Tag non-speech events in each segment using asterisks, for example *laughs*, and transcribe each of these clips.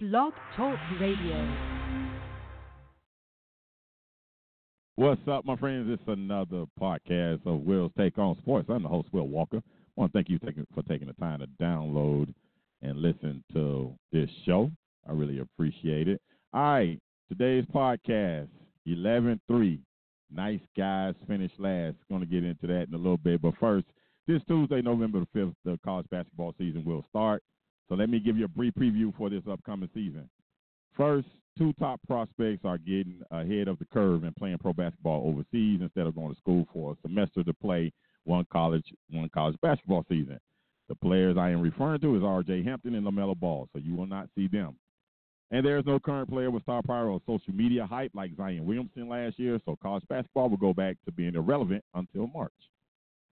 Blog Talk Radio. What's up, my friends? It's another podcast of Will's Take on Sports. I'm the host, Will Walker. I want to thank you for taking the time to download and listen to this show. I really appreciate it. All right, today's podcast, 11 3. Nice guys finished last. Going to get into that in a little bit. But first, this Tuesday, November the 5th, the college basketball season will start. So let me give you a brief preview for this upcoming season. First, two top prospects are getting ahead of the curve and playing pro basketball overseas instead of going to school for a semester to play one college one college basketball season. The players I am referring to is R.J. Hampton and LaMelo Ball, so you will not see them. And there is no current player with star power or social media hype like Zion Williamson last year, so college basketball will go back to being irrelevant until March.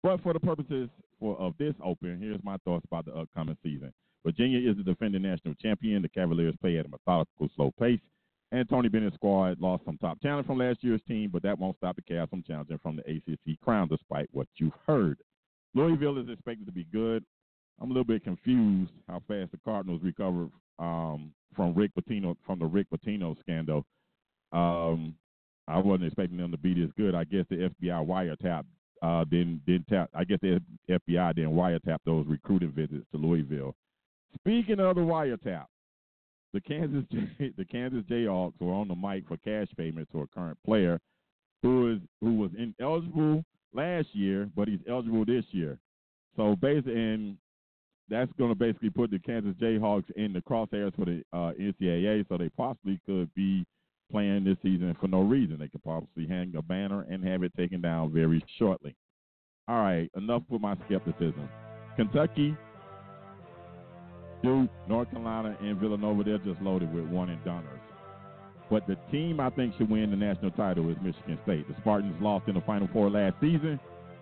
But for the purposes for, of this open, here's my thoughts about the upcoming season. Virginia is the defending national champion. The Cavaliers play at a methodical, slow pace. And Tony Bennett's squad lost some top talent from last year's team, but that won't stop the Cavs from challenging from the ACC crown, despite what you've heard. Louisville is expected to be good. I'm a little bit confused how fast the Cardinals recovered um, from Rick Pitino from the Rick Pitino scandal. Um, I wasn't expecting them to be this good. I guess the FBI wiretapped uh, didn't didn't tap. I guess the FBI didn't wiretap those recruiting visits to Louisville. Speaking of the wiretap, the Kansas *laughs* the Kansas Jayhawks were on the mic for cash payments to a current player who is who was ineligible last year, but he's eligible this year. So basically, and that's going to basically put the Kansas Jayhawks in the crosshairs for the uh, NCAA, so they possibly could be playing this season for no reason. They could possibly hang a banner and have it taken down very shortly. All right, enough with my skepticism. Kentucky, Duke, North Carolina, and Villanova, they're just loaded with one and donors. But the team I think should win the national title is Michigan State. The Spartans lost in the Final Four last season.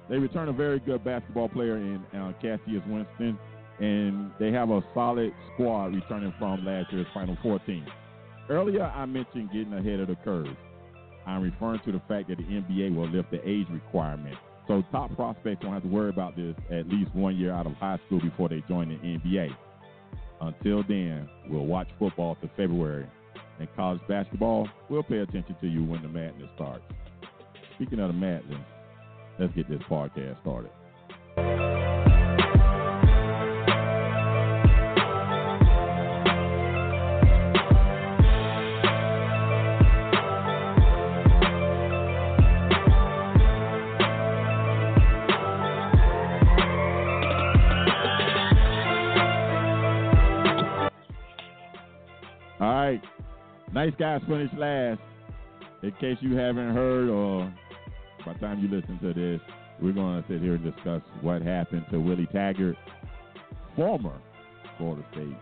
They return a very good basketball player in uh, Cassius Winston and they have a solid squad returning from last year's Final Four team. Earlier, I mentioned getting ahead of the curve. I'm referring to the fact that the NBA will lift the age requirement. So top prospects don't have to worry about this at least one year out of high school before they join the NBA. Until then, we'll watch football to February. And college basketball, we'll pay attention to you when the madness starts. Speaking of the madness, let's get this podcast started. Nice guys finished last. In case you haven't heard, or by the time you listen to this, we're going to sit here and discuss what happened to Willie Taggart, former Florida State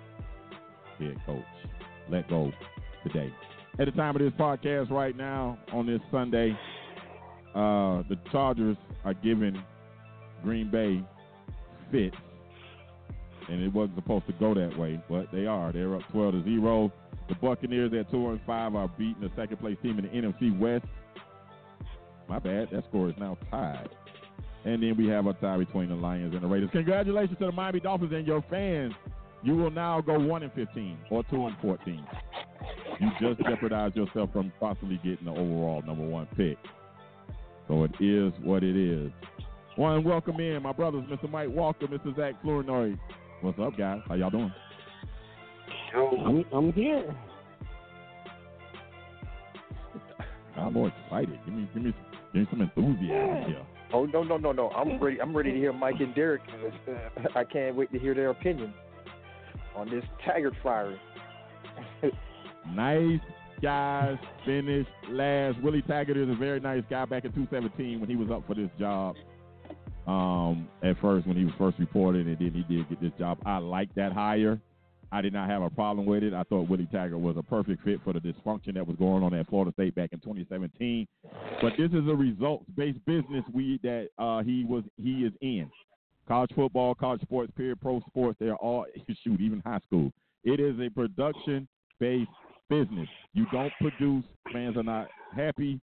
head coach, let go today. At the time of this podcast, right now on this Sunday, uh, the Chargers are giving Green Bay fits, and it wasn't supposed to go that way, but they are. They're up 12 to zero. The Buccaneers at two and five are beating the second place team in the NFC West. My bad, that score is now tied. And then we have a tie between the Lions and the Raiders. Congratulations to the Miami Dolphins and your fans. You will now go one and fifteen or two and fourteen. You just jeopardized yourself from possibly getting the overall number one pick. So it is what it is. One, welcome in my brothers, Mr. Mike Walker, Mr. Zach Flournoy. What's up, guys? How y'all doing? I'm, I'm here. I'm more excited. Give me, give me, give me some enthusiasm here. Oh no, no, no, no! I'm ready. I'm ready to hear Mike and Derek. I can't wait to hear their opinion on this Taggart firing. *laughs* nice guys finished last. Willie Taggart is a very nice guy. Back in 2017, when he was up for this job, um, at first when he was first reported, and then he did get this job. I like that hire. I did not have a problem with it. I thought Willie Taggart was a perfect fit for the dysfunction that was going on at Florida State back in 2017. But this is a results-based business we that uh, he was he is in. College football, college sports, period, pro sports, they're all *laughs* shoot, even high school. It is a production-based business. You don't produce, fans are not happy,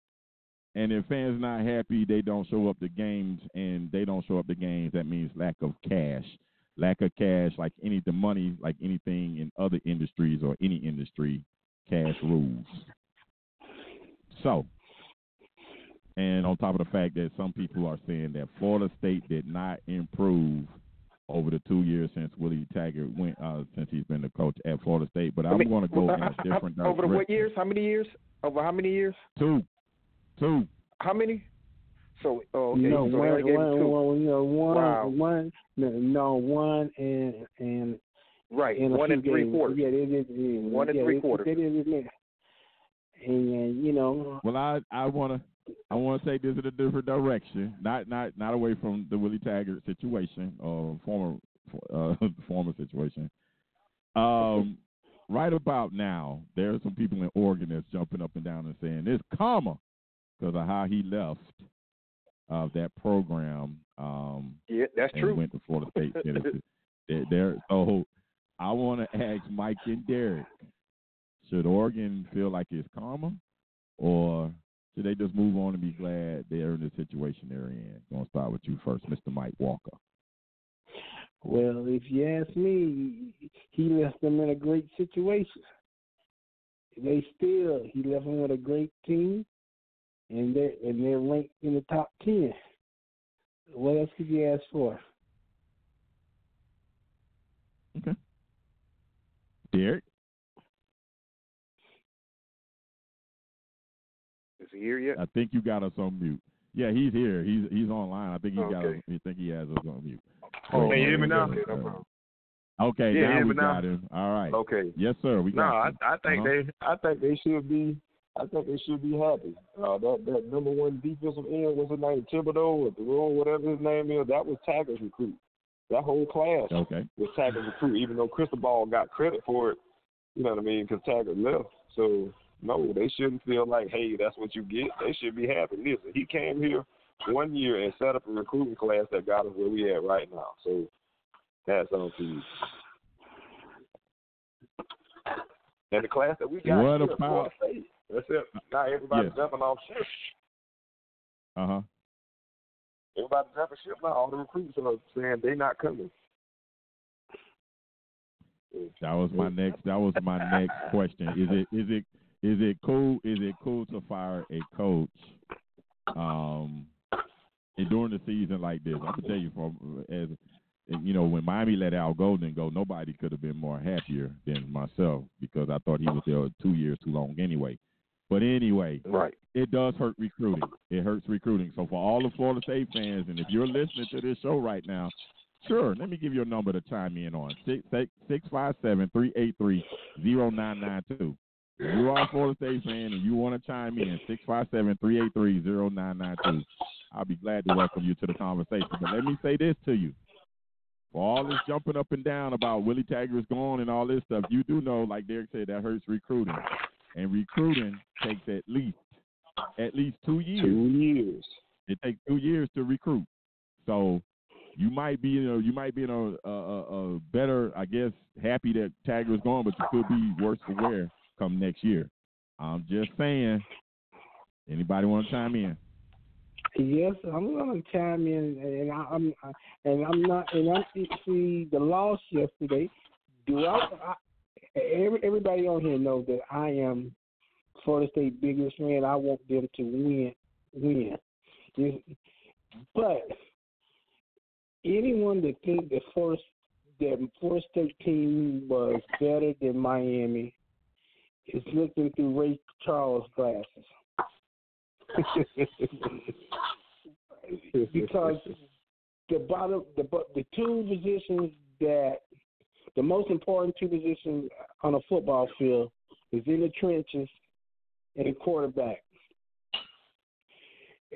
and if fans are not happy, they don't show up to games, and they don't show up to games. That means lack of cash lack of cash, like any the money, like anything in other industries or any industry, cash rules. So, and on top of the fact that some people are saying that Florida State did not improve over the two years since Willie Taggart went, uh, since he's been the coach at Florida State. But I'm going to go in a different Over direction. the what years? How many years? Over how many years? Two, two. How many? So, oh, okay. You know, so they one, only gave him one, two. one, you know, one, Wow. one, no, no, one, and and right. in a One and three games. quarters. Yeah, they did. Yeah, One and yeah, three they- quarters. They did admit. And uh, you know, Well, I I want to I want to take this in a different direction, not not not away from the Willie Taggart situation or former uh, *laughs* former situation. Um, right about now, there are some people in Oregon that's jumping up and down and saying it's karma because of how he left uh, that program. Um, Yeah, that's and true. went to Florida State. *laughs* Tennessee. There- there- so I want to ask Mike and Derek: Should Oregon feel like it's karma, or should they just move on and be glad they're in the situation they're in? I'm Gonna start with you first, Mr. Mike Walker. well, if you ask me, he left them in a great situation. They still, he left them with a great team, and they are and they're ranked in the top ten. What else could you ask for? Okay. Derek, Is he here yet? I think you got us on mute. Yeah, he's here. He's he's online. I think he got us. Okay. I think he has us on mute. Oh, Can you hear me now? okay. Okay, Yeah, now hear we me now? got him. All right. Okay. Yes, sir. We No, got I. I think Uh-huh. they, I think they should be, I think they should be happy. Uh, that that number one defensive end was his name Thibodeaux or Theron, whatever his name is. That was Taggart's recruit. That whole class Okay. was Taggart's recruit. Even though Cristobal got credit for it, you know what I mean? Because Taggart left. So no, they shouldn't feel like, hey, that's what you get. They should be happy. Listen, he came here one year and set up a recruiting class that got us where we at right now. So that's on to you. And the class that we got What here at Florida State, that's it. Now everybody's Yes. jumping off ship. Uh huh. Everybody's jumping ship now. All the recruits are saying they're not coming. That was my next. That was my next question. Is it is it is it cool? Is it cool to fire a coach um during the season like this? I can tell you from as you know when Miami let Al Golden go, nobody could have been more happier than myself because I thought he was there two years too long anyway. But anyway, Right. it does hurt recruiting. It hurts recruiting. So for all the Florida State fans, and if you're listening to this show right now, sure, let me give you a number to chime in on six six five seven three eight three zero nine nine two. If you are a Florida State fan and you want to chime in, six five seven three eight three zero nine nine two. I'll be glad to welcome you to the conversation. But let me say this to you. For all this jumping up and down about Willie Taggart's gone and all this stuff, you do know, like Derek said, that hurts recruiting. And recruiting takes at least at least two years. Two years. It takes two years to recruit. So you might be, you know, you might be in a, a, a better, I guess, happy that Taggart's gone, but you could be worse for wear come next year. I'm just saying. Anybody want to chime in? Yes, I'm gonna chime in, and I, I'm and I'm not, and I see, the loss yesterday. Do I? Every, everybody on here knows that I am Florida State biggest fan. I want them to win, win. But anyone that think that Florida, that Florida State team was better than Miami is looking through Ray Charles glasses. *laughs* because the bottom, the the two positions that the most important two positions on a football field is in the trenches and quarterback.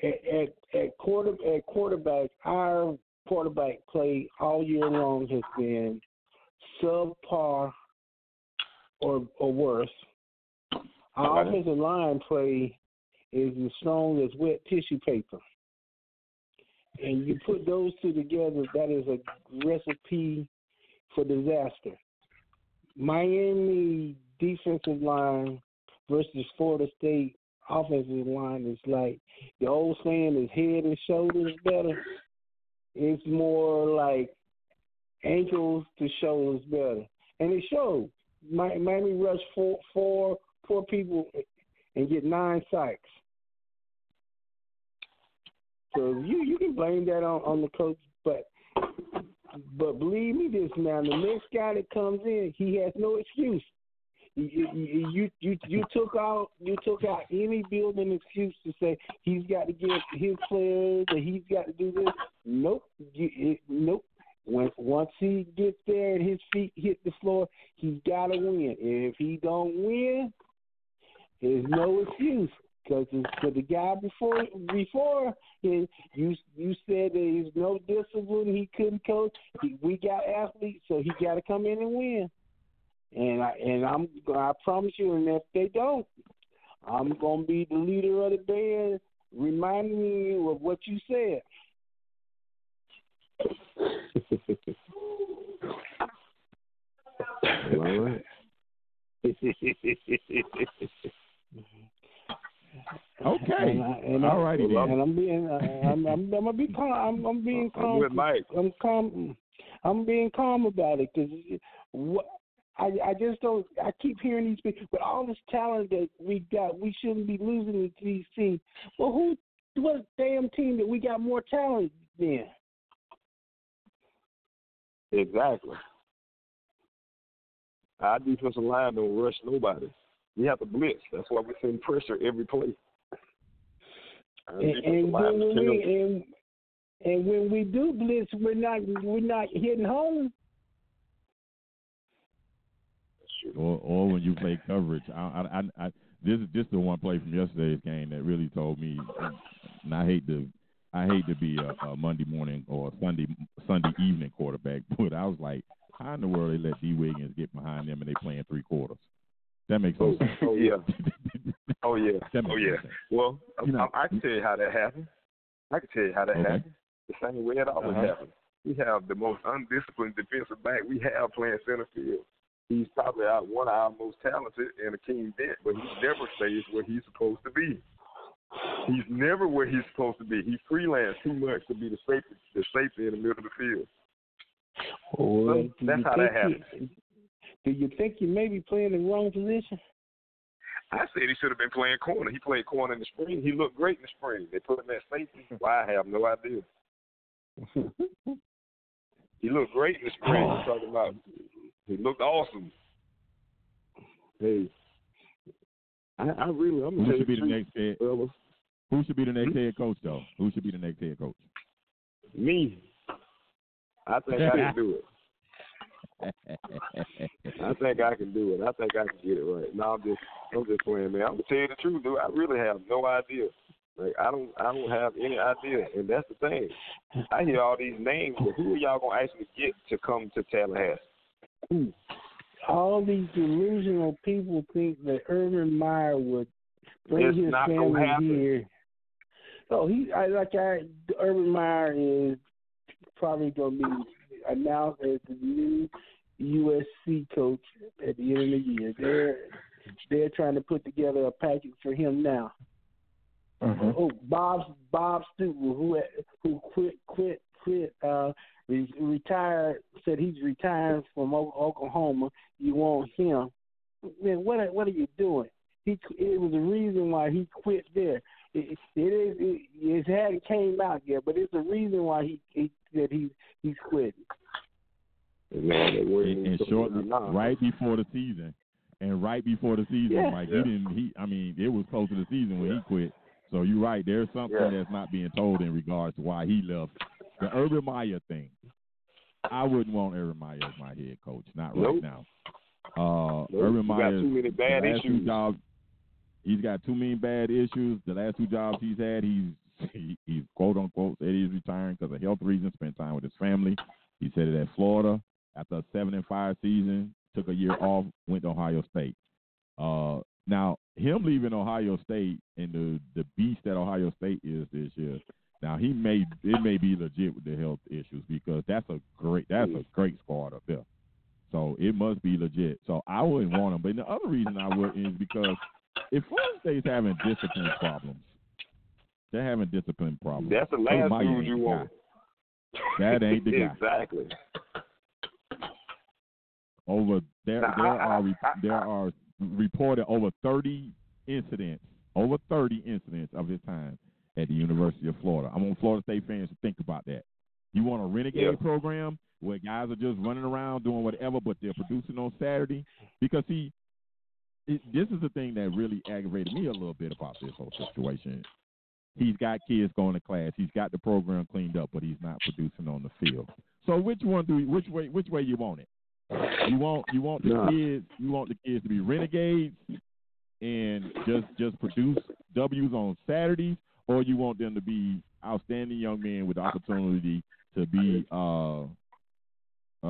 At, at, at quarter at quarterback, our quarterback play all year long has been subpar or or worse. Our offensive line play is as strong as wet tissue paper. And you put those two together, that is a recipe for disaster. Miami defensive line versus Florida State offensive line is like the old saying is head and shoulders better. It's more like ankles to shoulders better. And it showed. Mi- Miami rushed four, four, four people and get nine sacks. So you you can blame that on, on the coach, but but believe me this now, the next guy that comes in, he has no excuse. You you you, you, took out you took out any building excuse to say he's got to give his players or he's got to do this. Nope, nope. When once he gets there and his feet hit the floor, he's got to win. And if he don't win, there's no excuse because for the guy before before you you said there's no discipline. He couldn't coach. He, we got athletes, so he got to come in and win. And I and I'm I promise you, and if they don't, I'm gonna be the leader of the band, reminding you of what you said. *laughs* All right. *laughs* Okay. And, I, and All I- righty and then. I'm being, uh, I'm, I'm, I'm gonna be calm. I'm, I'm being I'm calm. with Mike. I'm calm. I'm being calm about it because what I, I just don't. I keep hearing these people with all this talent that we got. We shouldn't be losing to these teams. Well, who? What damn team that we got more talent than? Exactly. Our defensive line don't rush nobody. We have to blitz. That's why we send pressure every play. Our And, defensive and line when is we and, and when we do blitz, we're not we're not hitting home. or or when you play coverage. I, I, I, I this is this is the one play from yesterday's game that really told me, and I hate to, I hate to be a, a Monday morning or Sunday Sunday evening quarterback, *laughs* but I was like, how in the world they let D Wiggins get behind them and they playing three quarters? That makes Oh, sense. oh yeah. *laughs* Oh yeah. Oh yeah. sense. Well, You know- I, I can tell you how that happened. I can tell you how that Okay. happened. The same way it always Uh-huh. happens. We have the most undisciplined defensive back we have playing center field. He's probably our, one of our most talented in Akeem Dent, but he never stays where he's supposed to be. He's never where he's supposed to be. He freelance too much to be the safety, the safety in the middle of the field. Or So, that's how that happens. Do you think you may be playing the wrong position? I said he should have been playing corner. He played corner in the spring. He looked great in the spring. They put him at safety. *laughs* Well, I have no idea. *laughs* He looked great in the spring. I'm talking about he looked awesome. Hey, I, I really, I'm Who gonna should be the next head? fellas. Who should be the next hmm? head coach though? Who should be the next head coach? Me, I think I can do it. *laughs* I think I can do it. I think I can get it right. No, I'm just, I'm just playing, man. I'm gonna tell you the truth, dude. I really have no idea. Like I don't, I don't have any idea, and that's the thing. I hear all these names, but who are y'all gonna actually get to come to Tallahassee? Hmm. All these delusional people think that Urban Meyer would bring It's his not gonna family here. Oh, he I like I Urban Meyer is probably gonna be announced as the new USC coach at the end of the year. They're they're trying to put together a package for him now. Oh, Bob Bob Stoops, who who quit quit quit uh re- retired said he's retiring from O- Oklahoma. You want him? Man, what are, what are you doing? He it was a reason why he quit there. It, it is it, it hadn't came out yet, but it's a reason why he, he said he he's quitting. Man, and, and shortly, right before the season, and right before the season, Yeah. like Yeah. he didn't. He, I mean, it was close to the season when he quit. So you're right. There's something Yeah. that's not being told in regards to why he left. The Urban Meyer thing. I wouldn't want Urban Meyer as my head coach. Not right now. Uh, Nope. Urban You got Meyer. too many bad the two issues. Jobs, he's got too many bad issues. The last two jobs he's had, he's *laughs* he, he's quote unquote said he's retiring because of health reasons. Spend time with his family. He said it at Florida after a seven and five season. took a year off, went to Ohio State. Uh, now him leaving Ohio State and the the beast that Ohio State is this year. Now he may it may be legit with the health issues because that's a great that's a great squad up there. So it must be legit. So I wouldn't want him. But the other reason I wouldn't is because if Florida State's having discipline problems, they're having discipline problems. That's the Coach last dude you want. That ain't the *laughs* guy. exactly. Over there, Now, there I- are I- there I- are reported over 30 incidents, over 30 incidents of his time at the University of Florida. I want Florida State fans to think about that. You want a renegade Yeah. program where guys are just running around doing whatever, but they're producing on Saturday? Because see, it, this is the thing that really aggravated me a little bit about this whole situation. He's got kids going to class. He's got the program cleaned up, but he's not producing on the field. So which one do you, which way which way you want it? You want you want the Nah. kids you want the kids to be renegades and just just produce W's on Saturdays, or you want them to be outstanding young men with the opportunity to be uh, uh,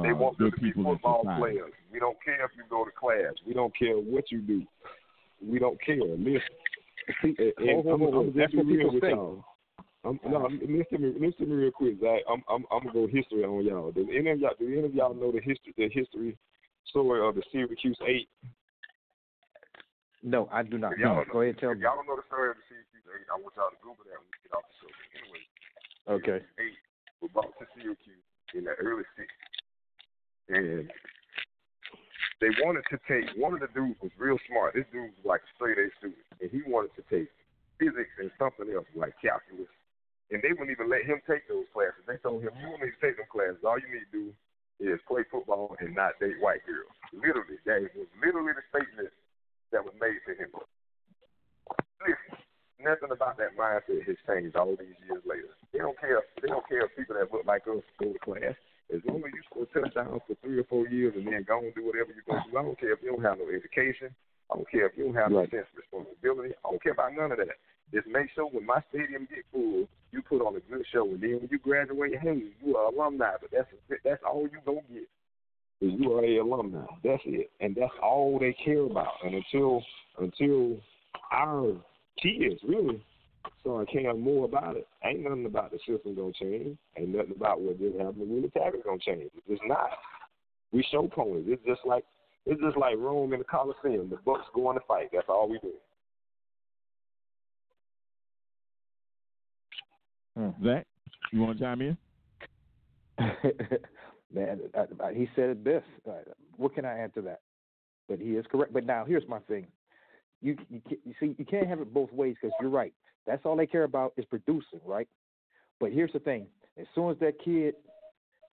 They want them good to be people in football society. players. We don't care if you go to class. We don't care what you do. We don't care. Listen, see, *laughs* and, and Ho, ho, I'm, ho, I'm ho. just That's what people say. y'all. I'm, uh-huh. no, listen to me. Listen to me real quick, Zach. I'm, I'm, I'm gonna go history on y'all. Does any of y'all, do any of y'all know the history, the history story of the Syracuse Eight? No, I do not. If y'all No. don't Go know- ahead, tell if me. y'all don't know the story of the Syracuse Eight, I want y'all to Google that when we get off the show. Anyway, Okay. eight were brought to Syracuse in the early '60s, and they wanted to take one of the dudes was real smart. This dude was like a straight A student, and he wanted to take physics and something else like calculus. And they wouldn't even let him take those classes. They told him, "You want me to take them classes? All you need to do is play football and not date white girls." Literally, that was literally the statement that was made to him. Listen, nothing about that mindset has changed all these years later. They don't care. They don't care if people that look like us go to class. As long as you score touchdowns for three or four years and then go and do whatever you're going to do, I don't care if you don't have no education. I don't care if you don't have no sense of responsibility. I don't care about none of that. Just make sure when my stadium get full, you put on a good show, and then when you graduate, hey, you are alumni. But that's that's all you gonna get. Is you are a alumni. That's it, and that's all they care about. And until until our kids really start caring more about it, ain't nothing about the system gonna change. Ain't nothing about what just happened to Willie Taggart gonna change. It's not. We show ponies. It's just like it's just like Rome in the Coliseum. The Bucks going to fight. That's all we do. Zach, you want to chime in? *laughs* Man, I, I, he said it best. Uh, what can I add to that? But he is correct. But now here's my thing. You you, you see you can't have it both ways because you're right. That's all they care about is producing, right? But here's the thing: as soon as that kid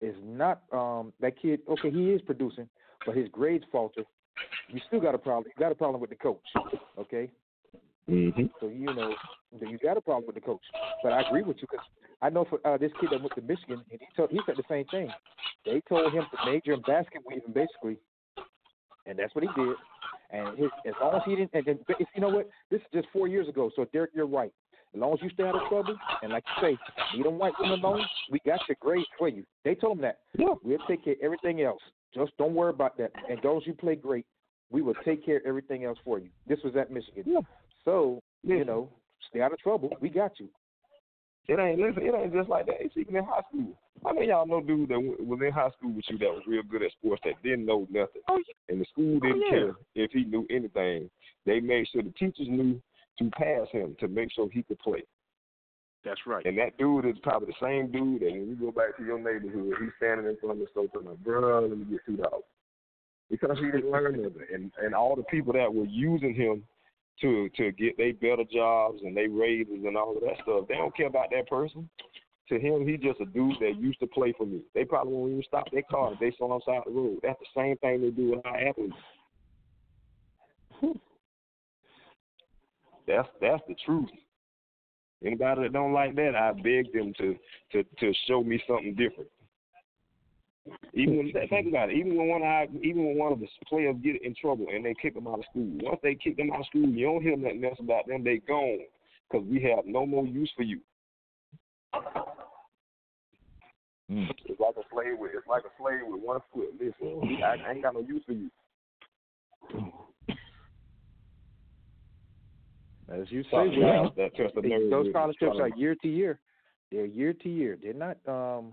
is not um that kid, okay, he is producing, but his grades falter. You still got a problem. You got a problem with the coach, okay? Mm-hmm. So you know you got a problem with the coach. But I agree with you because I know for uh, this kid that went to Michigan, and he told he said the same thing. They told him to major in basket weaving, basically, and that's what he did. And his, as long as he didn't, and, and you know what, this is just four years ago. So Derek, you're right. As long as you stay out of trouble, and like you say, leave them white women alone. We got your grades for you. They told him that. Yeah. We'll take care of everything else. Just don't worry about that. And those you play great, we will take care of everything else for you. This was at Michigan. Yeah. So you know, stay out of trouble. We got you. It ain't listen. It ain't just like that. It's even in high school. How many of y'all know dude that was in high school with you that was real good at sports that didn't know nothing, Oh, yeah. and the school didn't oh, yeah. care if he knew anything. They made sure the teachers knew to pass him to make sure he could play. That's right. And that dude is probably the same dude that when you go back to your neighborhood, he's standing in front of the store telling me, bro, let me get two dollars. Because he didn't learn nothing. And and all the people that were using him to to get their better jobs and they raises and all of that stuff, they don't care about that person. To him, he's just a dude that used to play for me. They probably won't even stop their car if they saw him side the road. That's the same thing they do with our athletes. Hmm. That's that's the truth. Anybody that don't like that, I beg them to to to show me something different. Even when think about it, even when one of our, even when one of the players get in trouble and they kick them out of school, once they kick them out of school, you don't hear nothing else about them. They gone because we have no more use for you. Mm. It's like a slave with it's like a slave with one foot. Listen, I, I ain't got no use for you. As you say, Something Will, else that touched the they- those scholarships are year to year. They're year to year. They're not um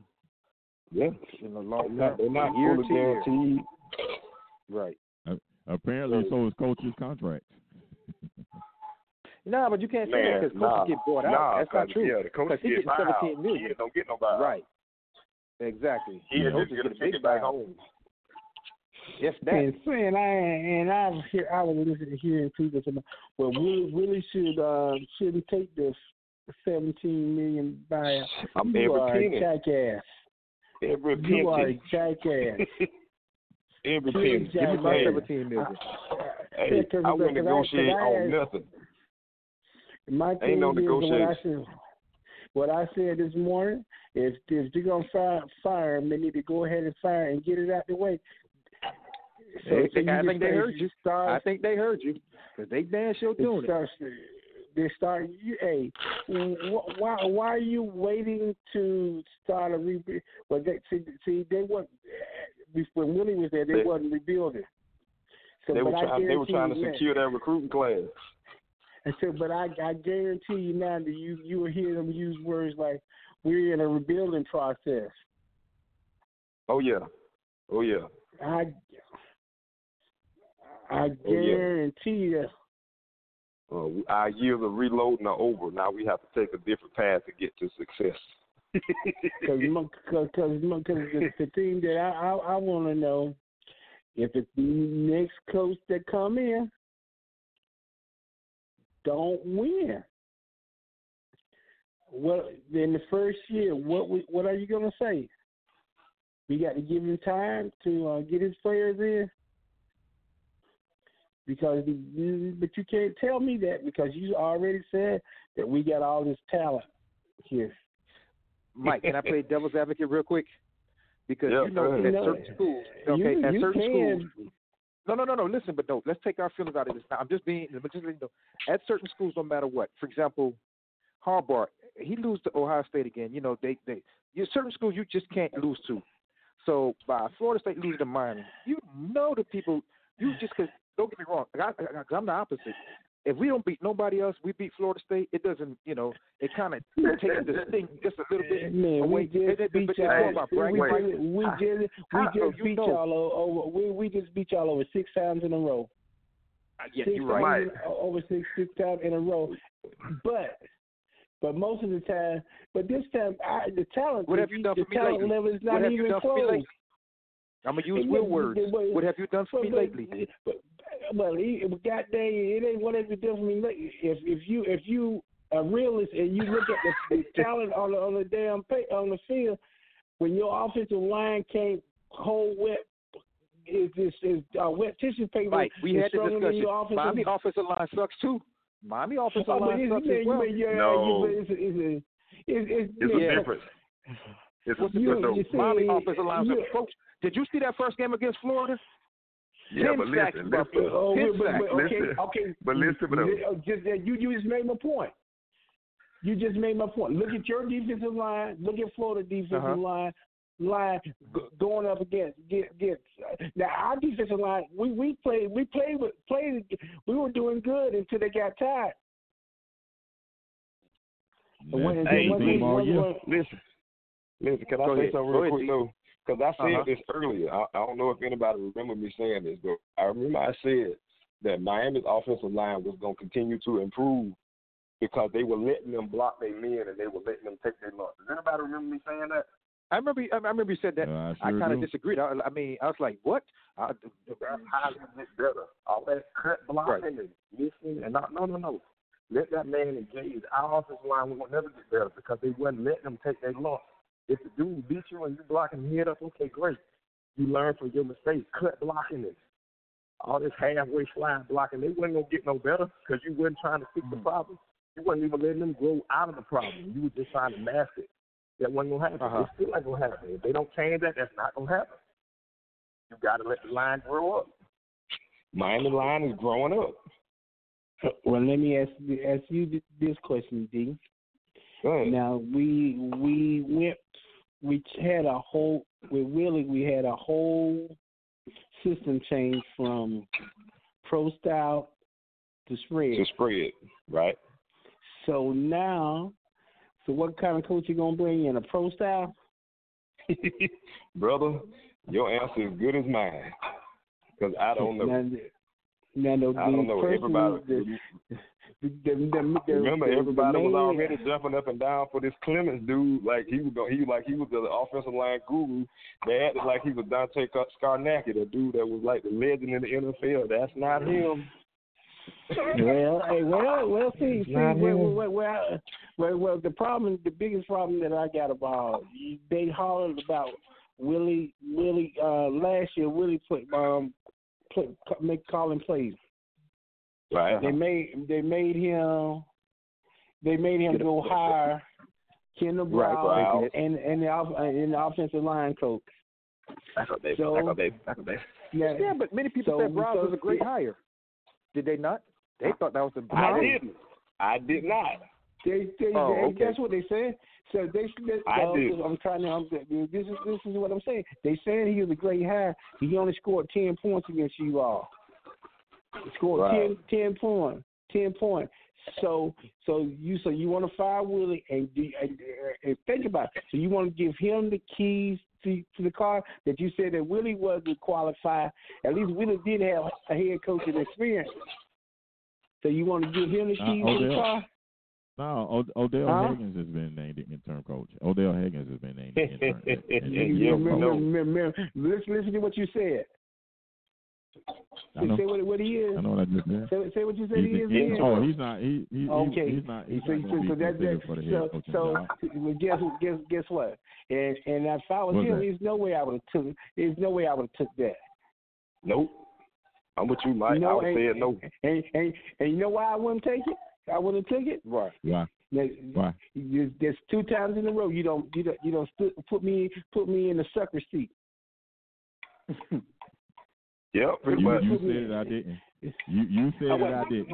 Yeah, in the they're long not, they're term. not year fully to year. guaranteed. Right. Apparently, So- so is coach's contract. *laughs* Nah, but you can't say that Man, because coaches nah, get bought out. nah, That's not true. Yeah, the coach he get getting buyout. 17 million. He don't get no buyout. Right. Exactly. He just Coaches get a get ticket back home. Yes, that. And saying I and I was here, I was listening hearing people say, well, we really should uh, shouldn't take this seventeen million buyout. I'm you are penny. a jackass. Every You are a penny. jackass. *laughs* Every penny. Give me my Hey. seventeen million. Hey, Yeah, 'cause- I wouldn't because I- I on nothing. My thing no is what I negotiation. said. What I said this morning, if if they're gonna fire fire him, they need to go ahead and fire and get it out the way. They- you I think they heard you. I think they heard you because they damn sure doing it they start. You, hey, wh- why why are you waiting to start a rebuild? Well, they, see, see, they weren't when Willie was there. They, They- wasn't rebuilding. So, They were trying. They were trying to that- secure that recruiting class. I said, but I, I guarantee you now that you you will hear them use words like we're in a rebuilding process. Oh yeah. Oh yeah. I I Oh, guarantee you. Uh, our years of reloading are over. Now we have to take a different path to get to success. *laughs* Because because the, the thing that I I, I want to know if it's the next coach that come in don't win. What in the first year? What we, what are you gonna say? We got to give him time to uh, get his players in. Because, the, but you can't tell me that because you already said that we got all this talent here. Mike, can I play devil's advocate real quick? Because Yeah, you know, at ahead. certain schools, okay, You- at you certain can- schools. No, no, no, no. Listen, but no. Let's take our feelings out of this. Now, I'm just being, but just you know, at certain schools, no matter what. For example, Harbaugh, he lose to Ohio State again. You know, they, they, you certain schools you just can't lose to. So by Florida State losing to Miami, you know the people. You just cause don't get me wrong. I, I, I'm the opposite. If we don't beat nobody else, we beat Florida State. It doesn't, you know, it kind of *laughs* takes the sting just a little bit Man, away. we just It- it- beat but y'all. about we, bragging we just, we how- just beat know. y'all over. We we just beat y'all over six times in a row. Uh, Yeah, six you're right. in- over six six times in a row. But but most of the time, but this time, I, the talent, What have you done the for me talent lately? level is not What have you even done for me close. lately? I'm gonna use And Will look, words. the What have you done for But, me lately? but, well, he- but God dang, it ain't what have you done for me. If if you if you a realist and you look at the, the *laughs* talent on the on the damn pa- on the field, when your offensive line can't hold wet is is is uh, wet tissue paper. Mike, we is had the stronger than discussion. Your offensive, Miami offensive line sucks too. Miami offensive Oh, line sucks man, as well. you- yeah, No. you- it's, it's, it's, it's, It's yeah. a difference. It's a You- difference? you see, Miami offensive line you- sucks. Coach, did you see that first game against Florida? Yeah, but sacks, listen, Buffalo. listen. Oh, Ten but, but, okay, Listen. okay. But listen, but You- uh, just you you just made my point. You just made my point. Look at your defensive line. Look at Florida defensive Uh-huh. line. Line g- going up against get get now our defensive line. We we played we played with played. We were doing good until they got tired. And when- and That's when team we- all when- Listen, listen. Can I Go say ahead. something real quick D. though? Because I said Uh-huh. this earlier. I, I don't know if anybody remember me saying this, but I remember I said that Miami's offensive line was going to continue to improve because they were letting them block their men and they were letting them take their loss. Does anybody remember me saying that? I remember. I remember you said that. Uh, I I kind of disagreed. I, I mean, I was like, "What?" I, That's how you get better. All that cut blocking and missing and not no no no. Let that man engage. Our offensive line will never get better because they wasn't letting them take their loss. If the dude beat you and you blocking him head up, okay, great. You learn from your mistakes. Cut blocking it. All this halfway slide blocking, they wasn't gonna get no better because you wasn't trying to fix the problem. You wasn't even letting them grow out of the problem. You were just trying to mask it. That wasn't gonna happen. Uh-huh. It still ain't gonna happen. If they don't change that, that's not gonna happen. You gotta let the line grow up. Miami line is growing up. Well, let me ask ask you this question, D. Now we we went we had a whole with Willie we had a whole system change from pro style to spread. To spread, right? So now, so what kind of coach you gonna bring in? A pro style? *laughs* Brother, your answer is good as mine. Because I don't *laughs* know. Now, now the, I don't know. Everybody. *laughs* the- the, the, the, *laughs* Remember, everybody was already jumping up and down for this Clements dude. Like he was, he like he was the offensive line guru. They acted like he was Dante Scarnecchia, the dude that was like the legend in the NFL. That's not him. well, hey, well, well, see, see, well, well, well, well, well, the problem, the biggest problem that I got about they hollered about Willie, Willie, uh, last year Willie put um, play, make calling plays. Right. They made they made him they made him go hire Kendall Right, Brown Brown. and and the off- and the offensive line coach. Back up, baby. So- back up, baby. Back up, baby. Yeah, Yeah, but many people So- said Browns so- was a great hire. Did they not? They thought that was the. I didn't. I did not. They, they, Oh, they okay. that's what they said. So they, they I uh, did. I'm trying to. I'm, this is this is what I'm saying. They saying he was a great hire. He only scored ten points against you all. He scored Right. ten, 10 points. Ten points. So so you so you want to fire Willie and, do, and, and think about it. So you want to give him the keys to, to the car that you said that Willie wasn't qualified. At least Willie did have a head coaching experience. So you want to give him the Uh, keys to the car? No, Od- Odell Huh? Haggins has been named the interim coach. Odell Haggins has been named the *laughs* interim. in- in- Yeah, in- remember, no. remember, listen, listen to what you said. I. Say what, what he is. I know what I just said. Say, say what you said He's he is. in- oh, he's not. He, he, he- okay. he's not. He's so, not so, so that, that, for the head so, coaching so job. well, guess guess guess what? And and if I was What's him, that? there's no way I would have took. There's no way I would have took that. Nope. I'm with you, Mike. You I would and, say no. And, and and you know why I wouldn't take it? I wouldn't take it. Right. Why? Now, Why? There's, there's two times in a row you don't you don't you don't stu- put me put me in the sucker seat. *laughs* Yep, pretty You, much. you said it. I didn't. You you said it. I didn't.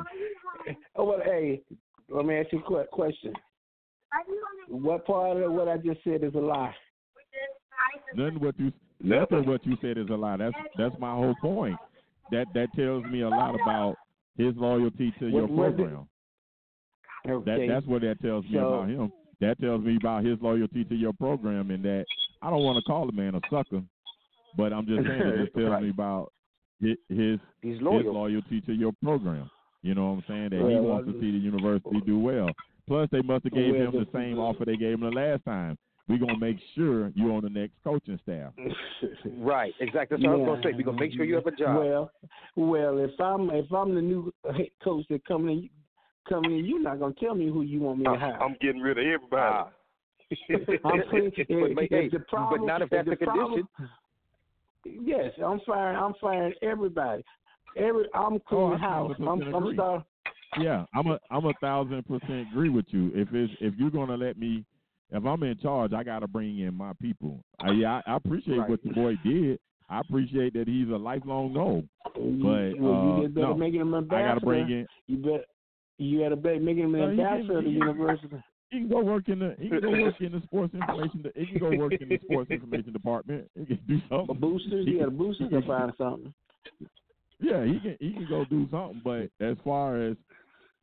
Oh well, hey, let me ask you a question. What part of what I just said is a lie? Nothing what you Nothing. nothing what you said is a lie. That's that's my whole point. That that tells me a lot about his loyalty to your What- what did- program. That that's what that tells me So- about him. That tells me about his loyalty to your program, and that I don't want to call the man a sucker, but I'm just saying it just *laughs* tells Right. me about his his, He's his loyal. loyalty to your program. You know what I'm saying? That he wants to see the university do well. Plus, they must have gave Well, him the the- same offer they gave him the last time. We're gonna make sure you're on the next coaching staff. *laughs* Right. Exactly. That's what I was gonna say. We're gonna make sure you have a job. Well, well, if I'm if I'm the new head *laughs* coach that coming in, coming in, you're not gonna tell me who you want me to hire. I'm getting rid of everybody. Ah. *laughs* I'm saying, but, if, but, if hey, the problem, but not if that's the the condition. problem- yes, I'm firing. I'm firing everybody. Every I'm Oh, cleaning I house. I'm, 100% I'm agree. sorry. Yeah, I'm a I'm a thousand percent agree with you. If it's if you're gonna let me, if I'm in charge, I gotta bring in my people. I yeah, I, I appreciate Right. what the boy did. I appreciate that he's a lifelong no. But, well, uh, you just better no, make him I gotta bring in. You bet. You gotta be make him an he ambassador of the he university. He can go work in the he can go work in the sports information. He can go work in the sports *laughs* information department. He can do A something. boosters, He you got a boosters he to can- find something. Yeah, he can he can go do something. But as far as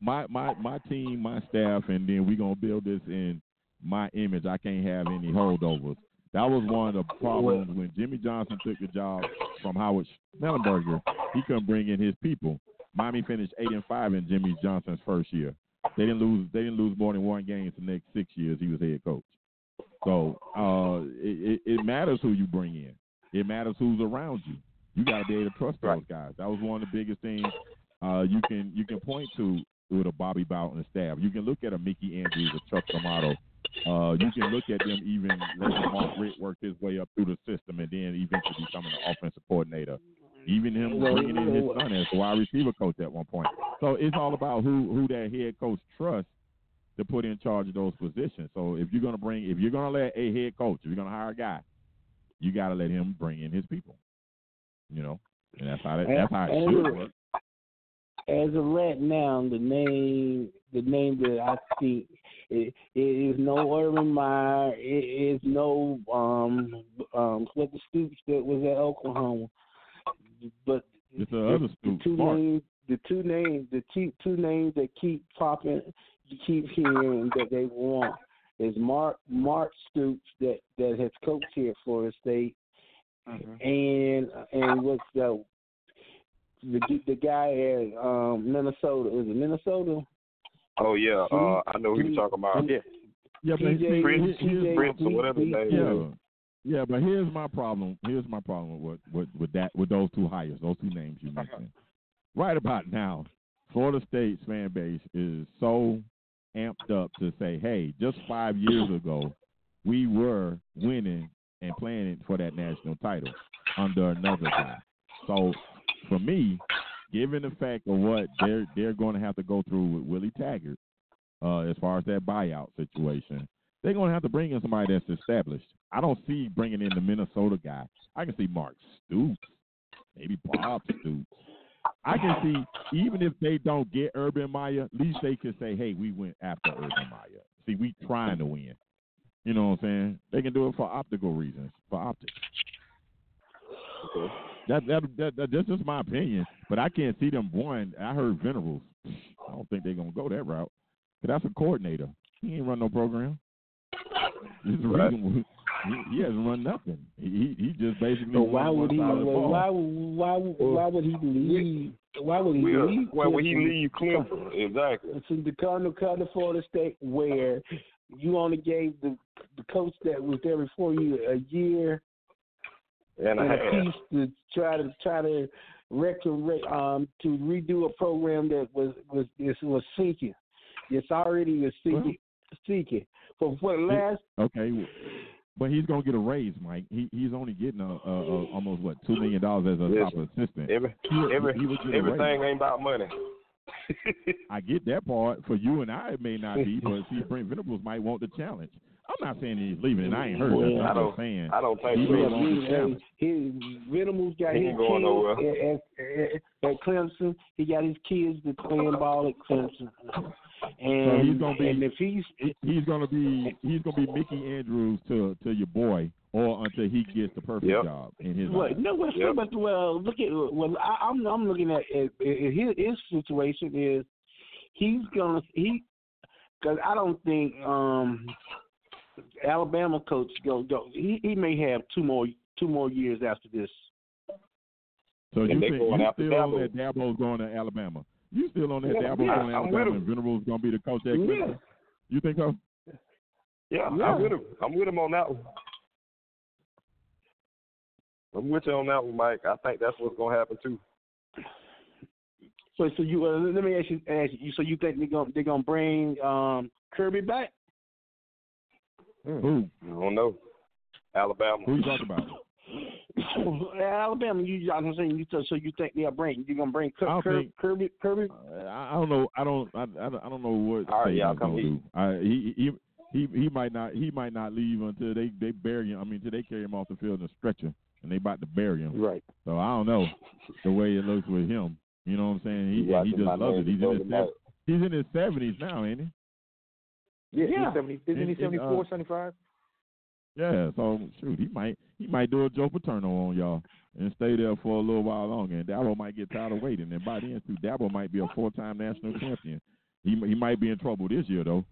my my my team, my staff, and then we're gonna build this in my image. I can't have any holdovers. That was one of the problems when Jimmy Johnson took the job from Howard Schnellenberger. He couldn't bring in his people. Miami finished eight and five in Jimmy Johnson's first year. They didn't lose. They didn't lose more than one game the next six years he was head coach. So uh, it, it, it matters who you bring in. It matters who's around you. You got to be able to trust those guys. That was one of the biggest things uh, you can you can point to with a Bobby Bowden staff. You can look at a Mickey Andrews, a Chuck Amato. Uh, you can look at them even letting Mark Richt work his way up through the system and then eventually becoming an offensive coordinator. Even him bringing in his son as a wide receiver coach at one point. So it's all about who who that head coach trusts to put in charge of those positions. So if you're gonna bring, if you're gonna let a head coach, if you're gonna hire a guy, you got to let him bring in his people. You know, and that's how that, that's how it should work. as of right now, the name the name that I think it, it is no Urban Meyer. It is no um um what the Stoops that was at Oklahoma, but It's the the, other the two Mark. names the two names the two, two names that keep popping you keep hearing that they want is Mark Mark Stoops that that has coached here at Florida State and and what's the the the guy at um Minnesota is it Minnesota? Oh yeah, uh, I know who He- you're talking about. Yeah. Yeah, but TJ see, Prince- here- here's my- Prince or whatever his name yeah, but here's my problem. Here's my problem with with with that with those two hires, those two names you mentioned. Right about now, Florida State's fan base is so amped up to say, "Hey, just five years ago, we were winning and playing for that national title under another guy." So, for me, given the fact of what they're they're going to have to go through with Willie Taggart, uh, as far as that buyout situation, they're going to have to bring in somebody that's established. I don't see bringing in the Minnesota guy. I can see Mark Stoops, maybe Bob Stoops. I can see even if they don't get Urban Meyer, at least they can say, "Hey, we went after Urban Meyer. See, we trying to win." You know what I'm saying? They can do it for optical reasons, for optics. That, that that that that's just my opinion, but I can't see them going. I heard Venables. I don't think they're gonna go that route. 'Cause that's a coordinator. He ain't run no program. This is the Right. reason he, he hasn't run nothing. He he just basically. So why would he? one side of the ball. Why why why would he leave? Why would he Well, leave? well, when he leave Clemson, exactly. It's in the Cardinal Cardinal Florida State where you only gave the the coach that was there before you a year And a and a half. piece to try to try to recorrect um to redo a program that was was this was sinking. It's already was sinking sinking. For for the last Okay, but he's gonna get a raise, Mike. He he's only getting a, a, a almost what two million dollars as a top assistant. Every, He- every, he would get a raise. everything ain't about money. I get that part. For you and I, it may not be, but *laughs* see, Brent Venables might want the challenge. I'm not saying he's leaving, and I ain't heard Well, that. I I'm don't- just saying. I don't think He so. may Yeah, the he, challenge. his Venables got He his going nowhere. kids at, at, at Clemson. He got his kids that playing ball at Clemson. And, So he's gonna be- and if he's He's gonna be he's gonna be Mickey Andrews to to your boy, or until he gets the perfect Yep. job in his Well, eyes. no, well, Yep. but well, look at well, I, I'm I'm looking at, at, at his, his situation is he's gonna he because I don't think um Alabama coach go go he, he may have two more two more years after this. So And you think you after still on Dabo. that Dabo's going to Alabama? You still on that Yeah, Dabo's yeah, I'm with Alabama him. and Venables gonna be the coach at Yeah. Clemson? You think so? Yeah, Yeah. I'm with him. I'm with him on that one. I'm with you on that one, Mike. I think that's what's gonna happen too. So so you uh, let me ask you ask you so you think they're gonna they're gonna bring um Kirby back? Who? I don't know. Alabama. Who you talking about? Alabama, you I'm saying you so you think they'll bring you're gonna bring I don't Kirby Kirby Kirby I, I don't know. I don't. I, I, don't- I don't know what All right, y'all come gonna do. I, he he he he might not. He might not leave until they they bury him. I mean, until they carry him off the field in a stretcher and they about to bury him. Right. So I don't know the way it looks with him. You know what I'm saying? He You he just loves it. man He's in his sev- he's in his seventies now, ain't he? Yeah, Yeah. he's 70, isn't In- he in, 74, uh, 75? Yeah. So shoot, he might he might do a Joe Paterno on y'all and stay there for a little while longer. And Dabo might get tired of waiting. And by then, too, Dabo might be a four time national champion. He he might be in trouble this year though,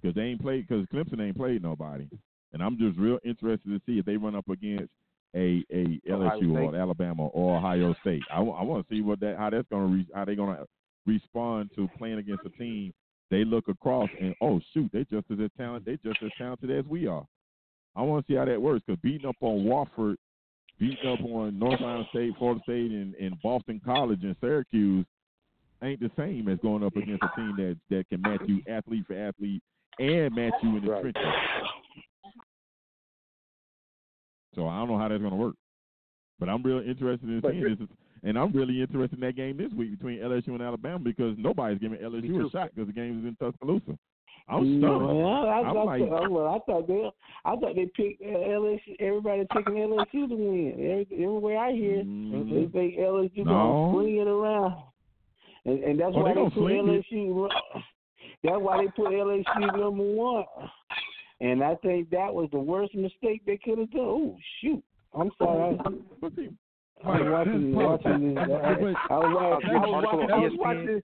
because they ain't played because Clemson ain't played nobody. And I'm just real interested to see if they run up against a a LSU or Alabama or Ohio State. I, want to see what that how that's gonna re, how they gonna respond to playing against a team they look across and oh shoot they just as talented they just as talented as we are. I want to see how that works because beating up on Wofford, beating up on North Carolina State, Florida State, and, and Boston College and Syracuse ain't the same as going up against a team that that can match you athlete for athlete and match you in the Right. trenches. So I don't know how that's going to work, but I'm real interested in seeing this, and I'm really interested in that game this week between LSU and Alabama because nobody's giving LSU a shot because the game is in Tuscaloosa. I'm stunned. No, I, I, I'm I, like- thought, well, I thought they, I thought they picked LSU. Everybody picking LSU to win. Every, everywhere I hear, Mm. they think LSU No. gonna bring it around. and, and that's Oh, why they they put swing LSU. That's why they put LSU number one. And I think that was the worst mistake they could have done. Oh shoot! I'm sorry. I, I was watching, watching this. I, I was watching. I was watching. I was watching.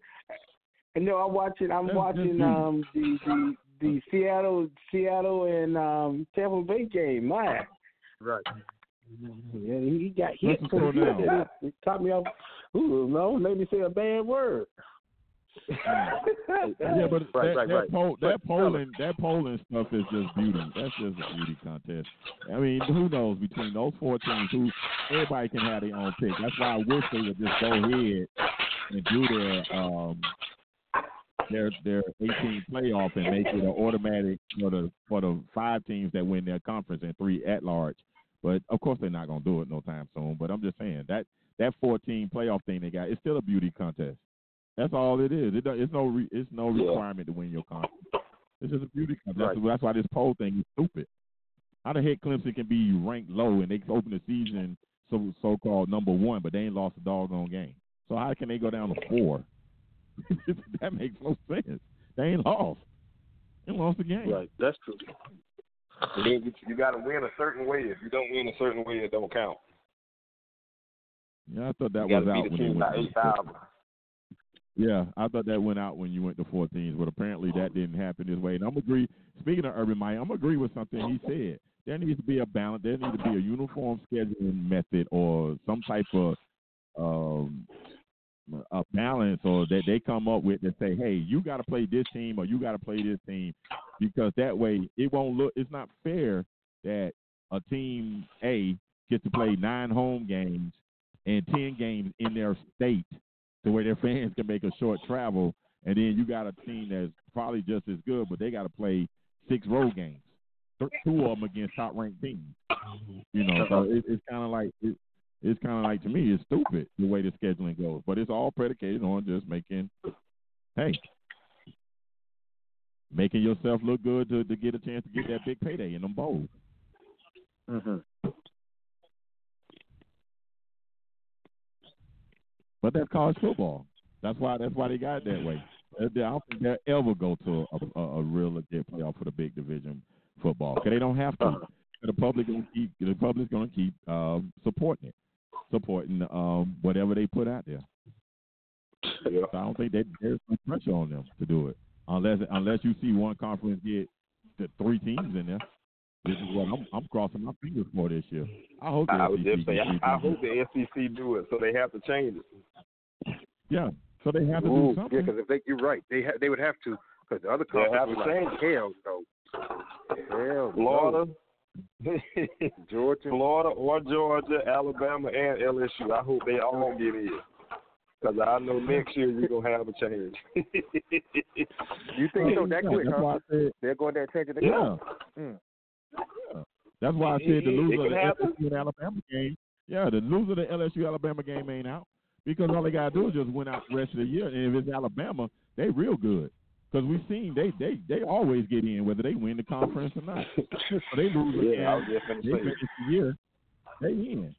No, I'm watching. I'm That's- that's watching you. um the the the Seattle Seattle and um Tampa Bay game live. Right. Yeah, he got hit. Listen to it now. It, it caught me off. Ooh, no, made me say a bad word. *laughs* yeah, but Right, that, right, that, right. Poll, that But, polling that polling stuff is just beauty. That's just a beauty contest. I mean, who knows between those four teams? Who everybody can have their own pick. That's why I wish they would just go ahead and do their um their their 18 playoff and make it an automatic for the for the five teams that win their conference and three at large. But of course they're not gonna do it no time soon. But I'm just saying that that 14 playoff thing they got it's still a beauty contest. That's all it is. It, it's no re, it's no requirement to win your conference. It's just a beauty contest. Right. That's why this poll thing is stupid. How the heck Clemson can be ranked low and they open the season so so called number one, but they ain't lost a doggone game. So how can they go down to four? *laughs* that makes no sense. They ain't lost. They lost the game. Right, that's true. Then you, you got to win a certain way. If you don't win a certain way, it don't count. Yeah, I thought that you was out when you went. eight thousand. Yeah, I thought that went out when you went to 14s, but apparently that didn't happen this way. And I'm agree. Speaking of Urban Meyer, I'm agree with something he said. There needs to be a balance. There needs to be a uniform scheduling method or some type of um, a balance, or that they come up with that say, "Hey, you got to play this team or you got to play this team," because that way it won't look. It's not fair that a team A gets to play nine home games and ten games in their state to where their *laughs* fans can make a short travel, and then you got a team that's probably just as good, but they got to play six road games, two of them against top ranked teams. You know, so uh-huh. it, it's kind of like it, it's kind of like to me, it's stupid the way the scheduling goes, but it's all predicated on just making, hey, making yourself look good to, to get a chance to get that big payday in them bowls. Mm-hmm. But that's college football. That's why that's why they got it that way. I don't think they'll ever go to a, a, a real legit playoff for the big division football. 'Cause they don't have to. The public gonna keep the public's gonna keep um, supporting it, supporting um, whatever they put out there. Yeah. So I don't think that there's some pressure on them to do it unless unless you see one conference get the three teams in there. This is what I'm I'm crossing my fingers for this year. I hope. the I would SEC just say, gets three I, I hope the SEC do it, so they have to change it. Yeah. So they have to Ooh, do yeah, something. because if they, you're right, they ha- they would have to, because the other They'll conference have was to like, change hell no, hell Florida, no. *laughs* Georgia. Florida or Georgia, Alabama, and LSU. I hope they all get in. Because I know next year we're going to have a change. *laughs* You think so? That quick, that's huh? why I said, They're going there changing the yeah. Mm. yeah. That's why I said the It- it- loser of the happen. LSU and Alabama game. Yeah, the loser of the LSU Alabama game ain't out because all they gotta do is just win out the rest of the year. And if it's Alabama, they real good because we've seen they they they always get in whether they win the conference or not. *laughs* So they lose yeah, I was again. just going They finish the year, they in.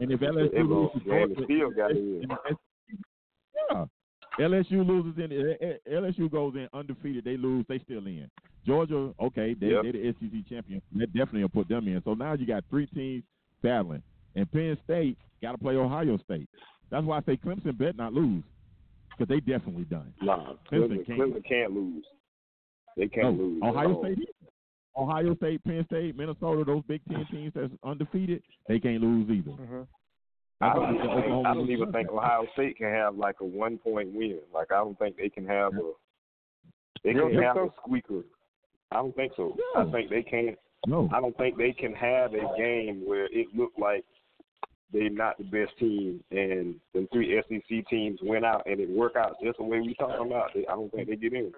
And if LSU They loses, man, they still got in. Yeah. LSU loses in eh, eh, LSU goes in undefeated. They lose, they still in. Georgia, okay, they Yep. they the SEC champion. That definitely will put them in. So now you got three teams battling, and Penn State got to play Ohio State. That's why I say Clemson bet not lose because they definitely done. Nah, Clemson Clemson, can't. Clemson can't lose. They can't lose. Ohio. State. Ohio State, Penn State, Minnesota, those Big Ten teams that's undefeated, they can't lose either. Mm-hmm. I That's why don't, even think, I don't lose even think Ohio State can have like a one point win. Like I don't think they can have a they can think have so? a squeaker. I don't think so. No. I think they can't No, I don't think they can have a game where it looked like they're not the best team and the three SEC teams went out and it worked out just the way we talking about. They, I don't think they get in.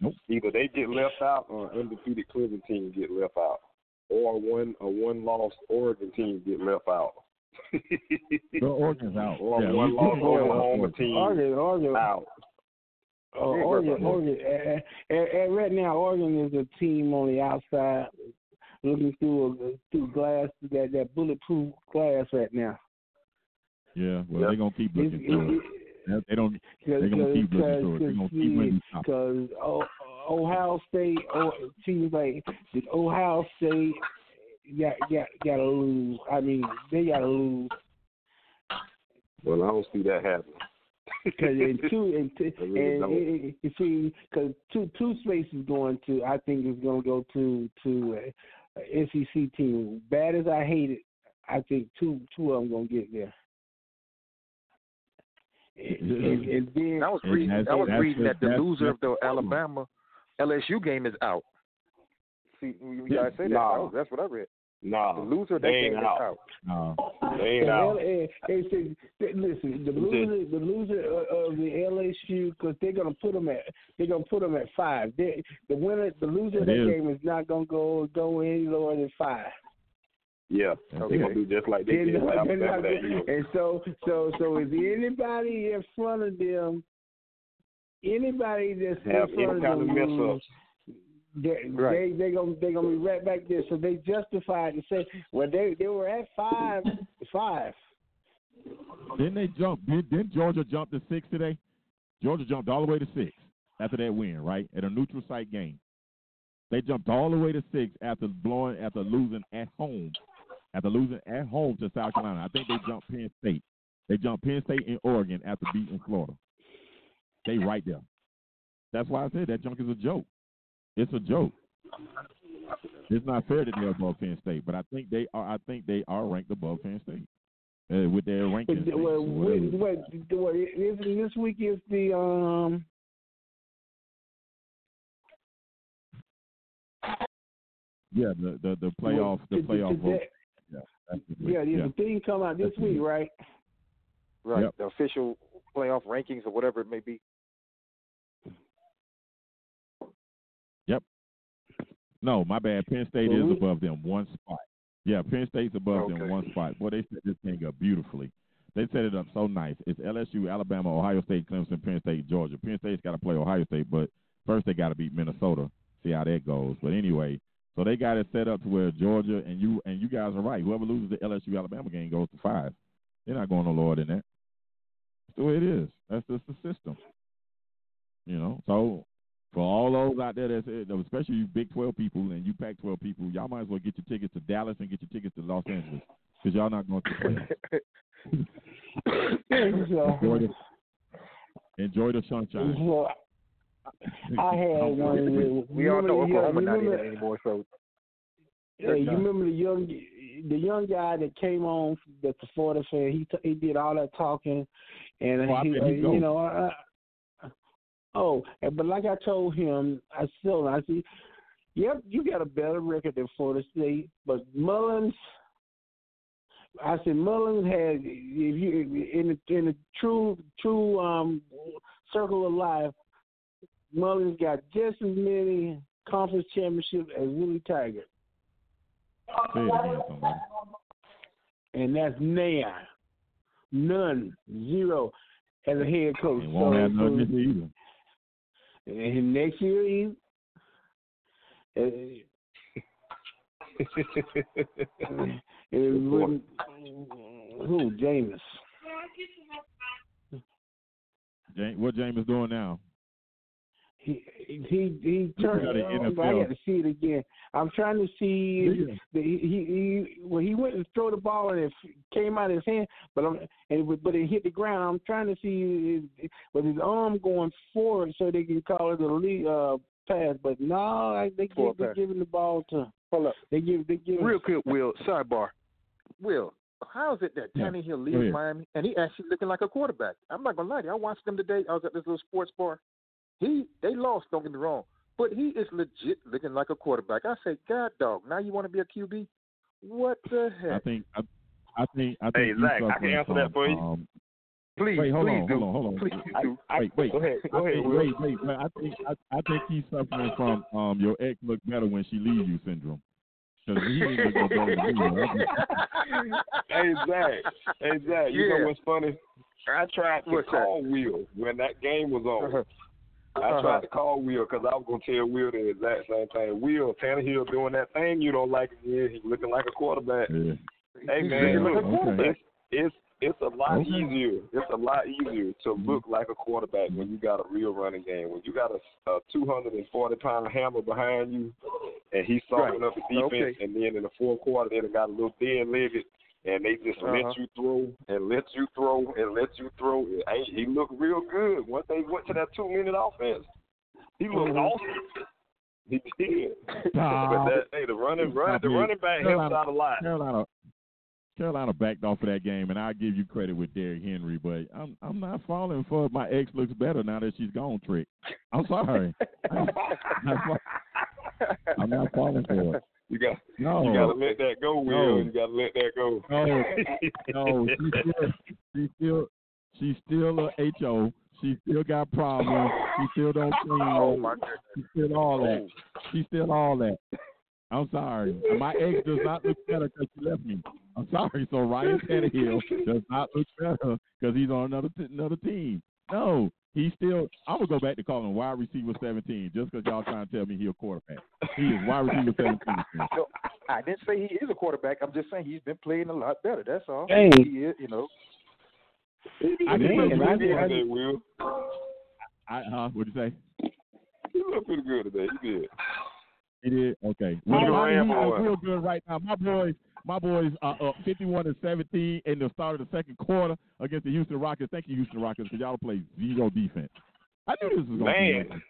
Nope. Either they get left out or an undefeated Clemson team get left out. Or one a one lost Oregon team get left out. the Oregon's out. or Yeah, one we- lost we know Oklahoma team Oregon, Oregon, out. Oh, Oregon, Oregon. Oregon. And, and, and right now, Oregon is a team on the outside, looking through a, through glass, that that bulletproof glass right now. Yeah, well, Yep. they're gonna keep looking It's- for it. it- They- They don't. They're gonna keep looking for it. They're gonna keep winning. stuff. because Ohio State, oh, it seems like the Ohio State got got got to lose. I mean, they got to lose Well, I don't see that happening. *laughs* because in two and two, I really and it, it, you see, because two two spaces going to, I think is going to go to to uh, a SEC team. Bad as I hate it, I think two two of them going to get there. And, and, and then I was reading. that's- I was reading that the loser of the Alabama LSU game is out. See, you Yeah. guys say that. Nah. That was- That's what I read. Nah, The loser they game ain't out. out. Uh, *laughs* They ain't The out. L- eh, eh, see, listen, the loser, the loser of of the LSU, because they're gonna put them at, they're gonna put them at five. They, the winner, the loser of that is. game is not gonna go go any lower than five. Yeah, Okay. they're gonna do just like they They're did not- not and so, so, so, is anybody in front of them? Anybody that's Have in any front kind of of them, mess ups. They Right. they they gonna they gonna be right back there. So they justified to say, well, they they were at five, five. didn't they jump? Did, didn't Georgia jump to six today? Georgia jumped all the way to six after that win, right? At a neutral site game. They jumped all the way to six after blowing, after losing at home, after losing at home to South Carolina. I think they jumped Penn State. They jumped Penn State and Oregon after beating Florida. They right there. That's why I said that junk is a joke. It's a joke. It's not fair that they're above Penn State, but I think they are. I think they are ranked above Penn State uh, with their rankings. Well, or whatever. what, what, what, this, this week is the um. Yeah, the the, the playoff the the- the- playoff vote. Yeah, the week. Yeah, yeah. the thing come out this That's week, right? Right. Yep. The official playoff rankings or whatever it may be. No, my bad. Penn State is above them one spot. Yeah, Penn State's above Okay. them one spot. Boy, they set this thing up beautifully. They set it up so nice. It's LSU, Alabama, Ohio State, Clemson, Penn State, Georgia. Penn State's got to play Ohio State, but first they got to beat Minnesota. See how that goes. But anyway, so they got it set up to where Georgia and you and you guys are right. Whoever loses the LSU Alabama game goes to five. They're not going no lower than that. That's the way it is. That's just the system. You know, so for all those out there that's especially you Big Twelve people and you Pac twelve people, y'all might as well get your tickets to Dallas and get your tickets to Los Angeles because y'all not going to play. so, *laughs* enjoy the enjoy the sunshine. so I *laughs* had one. with- We all know remember the young- Oklahoma not in remember- it anymore, so Yeah, you remember the young the young guy that came on that the Florida fan. He t- he did all that talking, and Oh, I he, uh, you know. Uh, oh, and- but like I told him, I still I see. Yep, you got a better record than Florida State, but Mullins. I said Mullins had if you in the in the true true um circle of life, Mullins got just as many conference championships as Willie Tiger. Say it again, somebody. and that's now none, zero as a head coach. And won't so, have so- nothing this year and next year, he, uh, *laughs* wouldn't, who Jameis? James, what James doing now? He he he turned. at the I NFL. got to see it again. I'm trying to see Yeah. the, he, he he when he went and threw the ball and it came out of his hand, but I'm and it, but it hit the ground. I'm trying to see his, with his arm going forward so they can call it a lead uh, pass. But no, I, they Forward give, they're giving the ball to hold up. they give they give Real quick, Will, sidebar. Will, how is it that Yeah, Tannehill go leaves ahead. Miami and he actually looking like a quarterback? I'm not gonna lie to you. I watched him today. I was at this little sports bar. He they lost, don't get me wrong. But he is legit looking like a quarterback. I say, God dog, now you want to be a QB? What the heck? I think I, I think I think Hey, Zach, I can suffering answer that for you. Um, please, wait, hold please on, do. hold on, hold on. Please do. wait, wait. Go ahead, I go ahead, think, wait, wait, wait. I think I, I think he's suffering from um your ex look better when she leaves you syndrome. Because he ain't look better than you. hey Zach, hey Zach, you Yeah. know what's funny? I tried to What's that? call Will when that game was on. I Uh-huh. tried to call Will because I was gonna tell Will the exact same thing. Will Tannehill doing that thing you don't like. Yeah, he's looking like a quarterback. Yeah. Hey man, looking look, quarterback. it's, it's it's a lot Okay. easier. It's a lot easier to look like a quarterback when you got a real running game. When you got a, a 240 pound hammer behind you, and he's softening Right. up the defense, Okay. and then in the fourth quarter they done got a little thin legged, and they just Uh-huh. let you throw and let you throw and let you throw. Hey, he looked real good once they went to that two minute offense. He looked Mhm. awesome. He did. *laughs* Nah. but that, hey, the running run, the running back helps out a lot. Carolina, Carolina backed off of that game, and I give you credit with Derrick Henry, but I'm I'm not falling for my ex looks better now that she's gone trick. I'm sorry. I'm *laughs* not, *laughs* I'm not falling for it. You got No, you gotta let that go, Will. No. You gotta let that go. no, no. She still, she still, she's still a ho. She still got problems. She still don't *laughs* oh, clean. Oh my goodness. She's still all that. Oh. She's still all that. I'm sorry. My ex does not look better because she left me. I'm sorry. So Ryan Tannehill does not look better because he's on another t- another team. No, he's still. I'm gonna go back to calling him wide receiver 17 just because y'all trying to tell me he's a quarterback. He is wide receiver 17. *laughs* No, I didn't say he is a quarterback. I'm just saying he's been playing a lot better. That's all. Hey. He is, you know. I didn't looked Man, know I pretty did- good I today, Will. I, huh? What'd you say? He looked pretty good today. He did. He did. Okay. Look at Well, I Ram mean, he is boy. real good right now. My boys, my boys are up 51 and 17 in the start of the second quarter against the Houston Rockets. Thank you, Houston Rockets, because y'all play zero defense. I knew this was going to be Man. like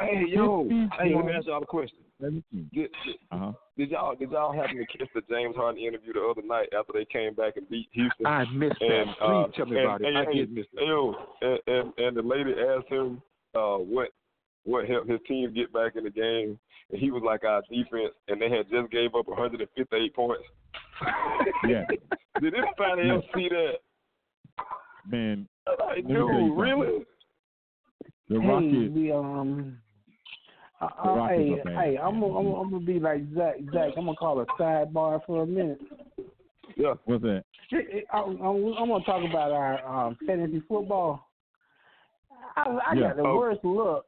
Hey yo, hey, let me one. ask y'all a question. 17. Did, did, Uh huh. did y'all did y'all happen to catch the James Harden interview the other night after they came back and beat Houston? I missed that. Please uh, tell me and, about it. and, I and, did miss that. Yo, and, and and the lady asked him uh what what helped his team get back in the game, and he was like our defense, and they had just gave up 158 points. Yeah. *laughs* Did anybody else see that? Man, Like, Let me tell you dude, really? the Hey, Rockets. the um. The Rockets hey, are bad. hey, I'm gonna, I'm, gonna- I'm gonna be like Zach. Zach, I'm gonna call a sidebar for a minute. Yeah. What's that? I, I'm, I'm gonna talk about our um, fantasy football. I, I Yeah. got the Oh. worst look.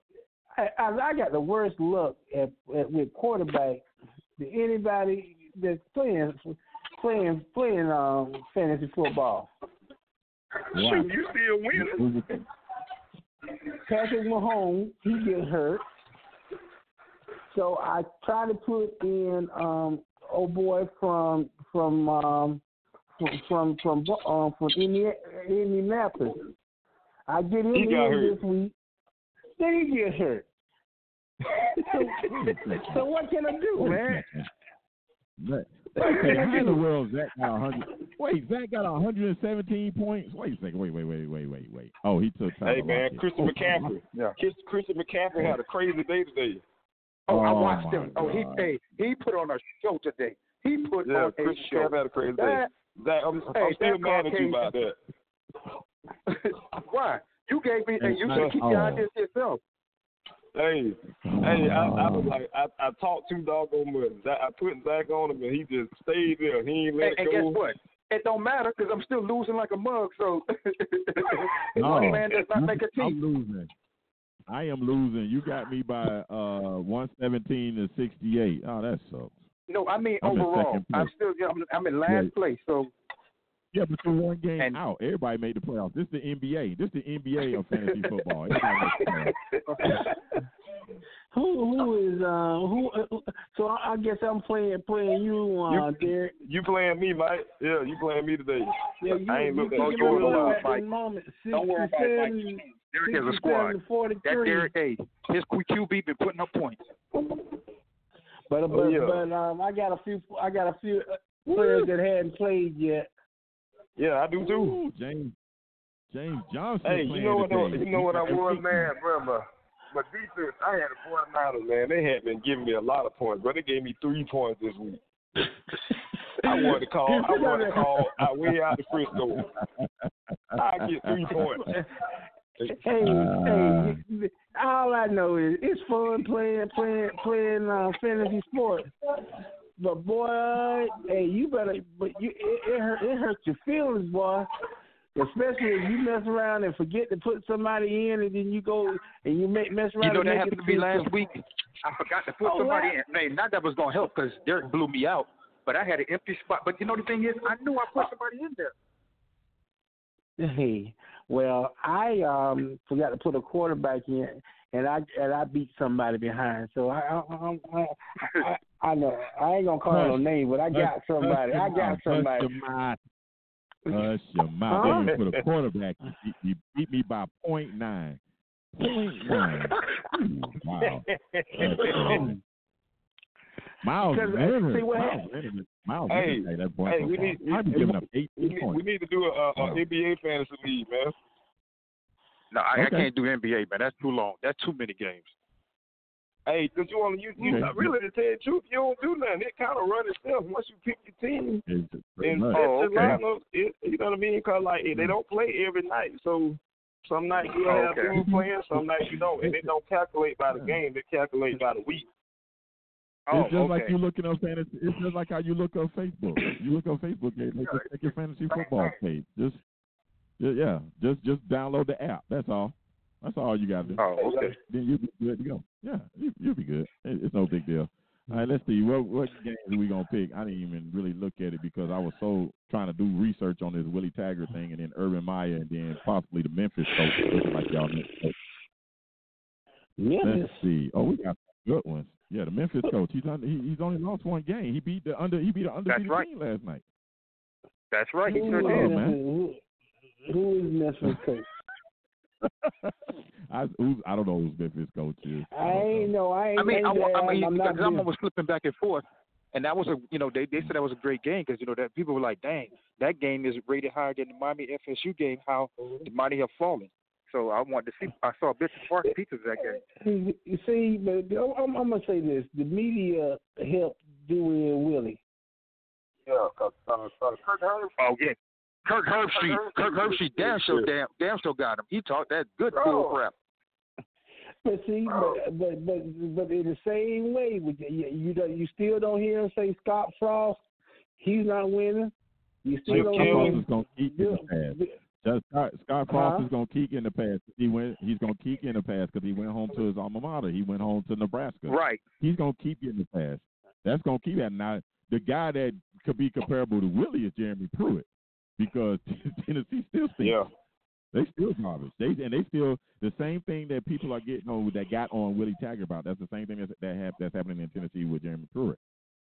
I, I, I got the worst look at, at with quarterback than anybody that's playing playing playing um, fantasy football. Wow. Shoot, you still winning? Patrick Mahomes, he gets hurt. So I try to put in um oh boy from from um from from from um from Indi- Indianapolis. I get him in this week. Then he gets hurt. so, so what can I do, man? Zach, Hey, how in the world Zach got 100? Wait, Zach got 117 points. Wait a second. Wait, wait, wait, wait, wait, wait. Oh, he took time. Hey to man, lock it. Christian McCaffrey. Yeah. Chris, Christian McCaffrey had a crazy day today. Oh, I Oh, watched my him. Oh, he hey, he put on a show today. He put Yeah, on a show. McCaffrey had a crazy day. Zach, I'm, Hey, I'm still mad at you about that. *laughs* why? You gave me. Hey, you Hey, should keep your ideas to yourself. Hey, hey, I, I was like, I, I talked too doggone much. Zach, I put Zach on him, and he just stayed there. He ain't let And, it and go. guess what? It don't matter because I'm still losing like a mug. So *laughs* No, one man does not make a I'm team. losing. I am losing. You got me by uh 117 to 68. Oh, that sucks. No, I mean I'm overall. I'm still. I'm, I'm in last Yeah. place. So Yeah, but you're one game And- out. Everybody made the playoffs. This is the NBA. This is the NBA of fantasy *laughs* football. Everybody makes the playoffs. Who who is uh who? Uh, so I, I guess I'm playing playing you, uh, You- Derek. You playing me, Mike? Yeah, you playing me today. Yeah, you, I ain't you looked at picking your them score, up at the Mike. moment. don't worry about it. Mike. 67 Derek has a squad. That Derek, hey, his QB been putting up points. But Oh, but yeah. but um, I got a few I got a few uh, players that hadn't played yet. Yeah, I do too. Ooh, James James Johnson. Hey, you know what? today. You know what I was, 50. man, bro. My, defense, I had a 49ers, man. They had been giving me a lot of points, but they gave me three points this week. *laughs* I wanted to call. I wanted to call out way out the Frisco. I get three *laughs* points. Hey, Uh. hey, all I know is it's fun playing playing playing uh, fantasy sports. But boy, hey, you better. But you it it, hurt, it hurts your feelings, boy. Especially if you mess around and forget to put somebody in, and then you go and you make mess around. You know and that happened to me last week. I forgot to put Oh, somebody in. Hey, not that was gonna help because Derek blew me out, but I had an empty spot. But you know the thing is, I knew I put somebody in there. Hey, well, I um forgot to put a quarterback in, and I and I beat somebody behind. So I I I, I, I know I ain't gonna call no name, but I got somebody. I got somebody. Hush your mouth. Hush your mouth. Huh? Then you put a quarterback. You beat, you beat me by point nine. Point nine. Ooh, *laughs* wow. Miles Because, uh, Leonard. see what Miles happened- Leonard. Miles Hey, Leonard that point. hey, we need- I'd be we- giving up We 18 need, points. we need to do a, a, a. NBA fantasy league, man. No, I, I can't do NBA, man. That's too long. That's too many games. Hey, cause you want to you, you Okay. really to tell you the truth, you don't do nothing. It kind of run itself once you pick your team It's pretty and Oh, your okay. lineup. It, you know what I mean? Cause like they don't play every night, so some nights you'll Oh, have okay. two playing, some nights you don't, and it don't calculate by the game. They calculate by the week. Oh, it's just like you looking up fantasy. It's just like how you look up Facebook. You look up Facebook, they they just take your fantasy football page. Just, yeah, just just download the app. That's all. That's all you got to do. Oh, okay. Then you'll be good to go. Yeah, you, you'll be good. It, it's no big deal. All right, let's see. What what games are we gonna pick? I didn't even really look at it because I was so trying to do research on this Willie Taggart thing, and then Urban Meyer, and then possibly the Memphis coach. Looking like y'all next coach. Memphis. Let's see. Oh, we got good ones. Yeah, the Memphis coach. He's on, he, he's only lost one game. He beat the under. He beat the undefeated right. team last night. That's right. He Who sure is did. man. Who, who is Memphis coach? *laughs* I who's, I don't know who's Memphis coach is. I ain't know. I ain't. I mean, I, named. I mean, I'm because I'm being- always flipping back and forth, and that was a, you know, they they said that was a great game because you know that people were like, dang, that game is rated higher than the Miami FSU game. How the Mighty have fallen. So I wanted to see. I saw bits and parts pieces of that game. You see, but I'm, I'm gonna say this: the media helped Dewey and Willie. Yeah, cause uh, uh, Kirk Herbstreit. Oh yeah, Kirk Herbstreit. Kirk Herbstreit damn sure damn damn sure got him. He talked that good bull crap. But see, but but but but in the same way, you you, don't, you still don't hear him say Scott Frost. He's not winning. You still Chip don't Scott hear Frost him. is gonna keep in the pass. Just Scott, Scott Frost Huh? is gonna keep in the pass. He went. He's gonna keep in the past because he went home to his alma mater. He went home to Nebraska. Right. He's gonna keep in the past. That's gonna keep that. Now the guy that could be comparable to Willie is Jeremy Pruitt because *laughs* Tennessee still stinks. Yeah. They still garbage. They and they still the same thing that people are getting on that got on Willie Taggart about. That's the same thing that's, that hap, that's happening in Tennessee with Jeremy Pruitt.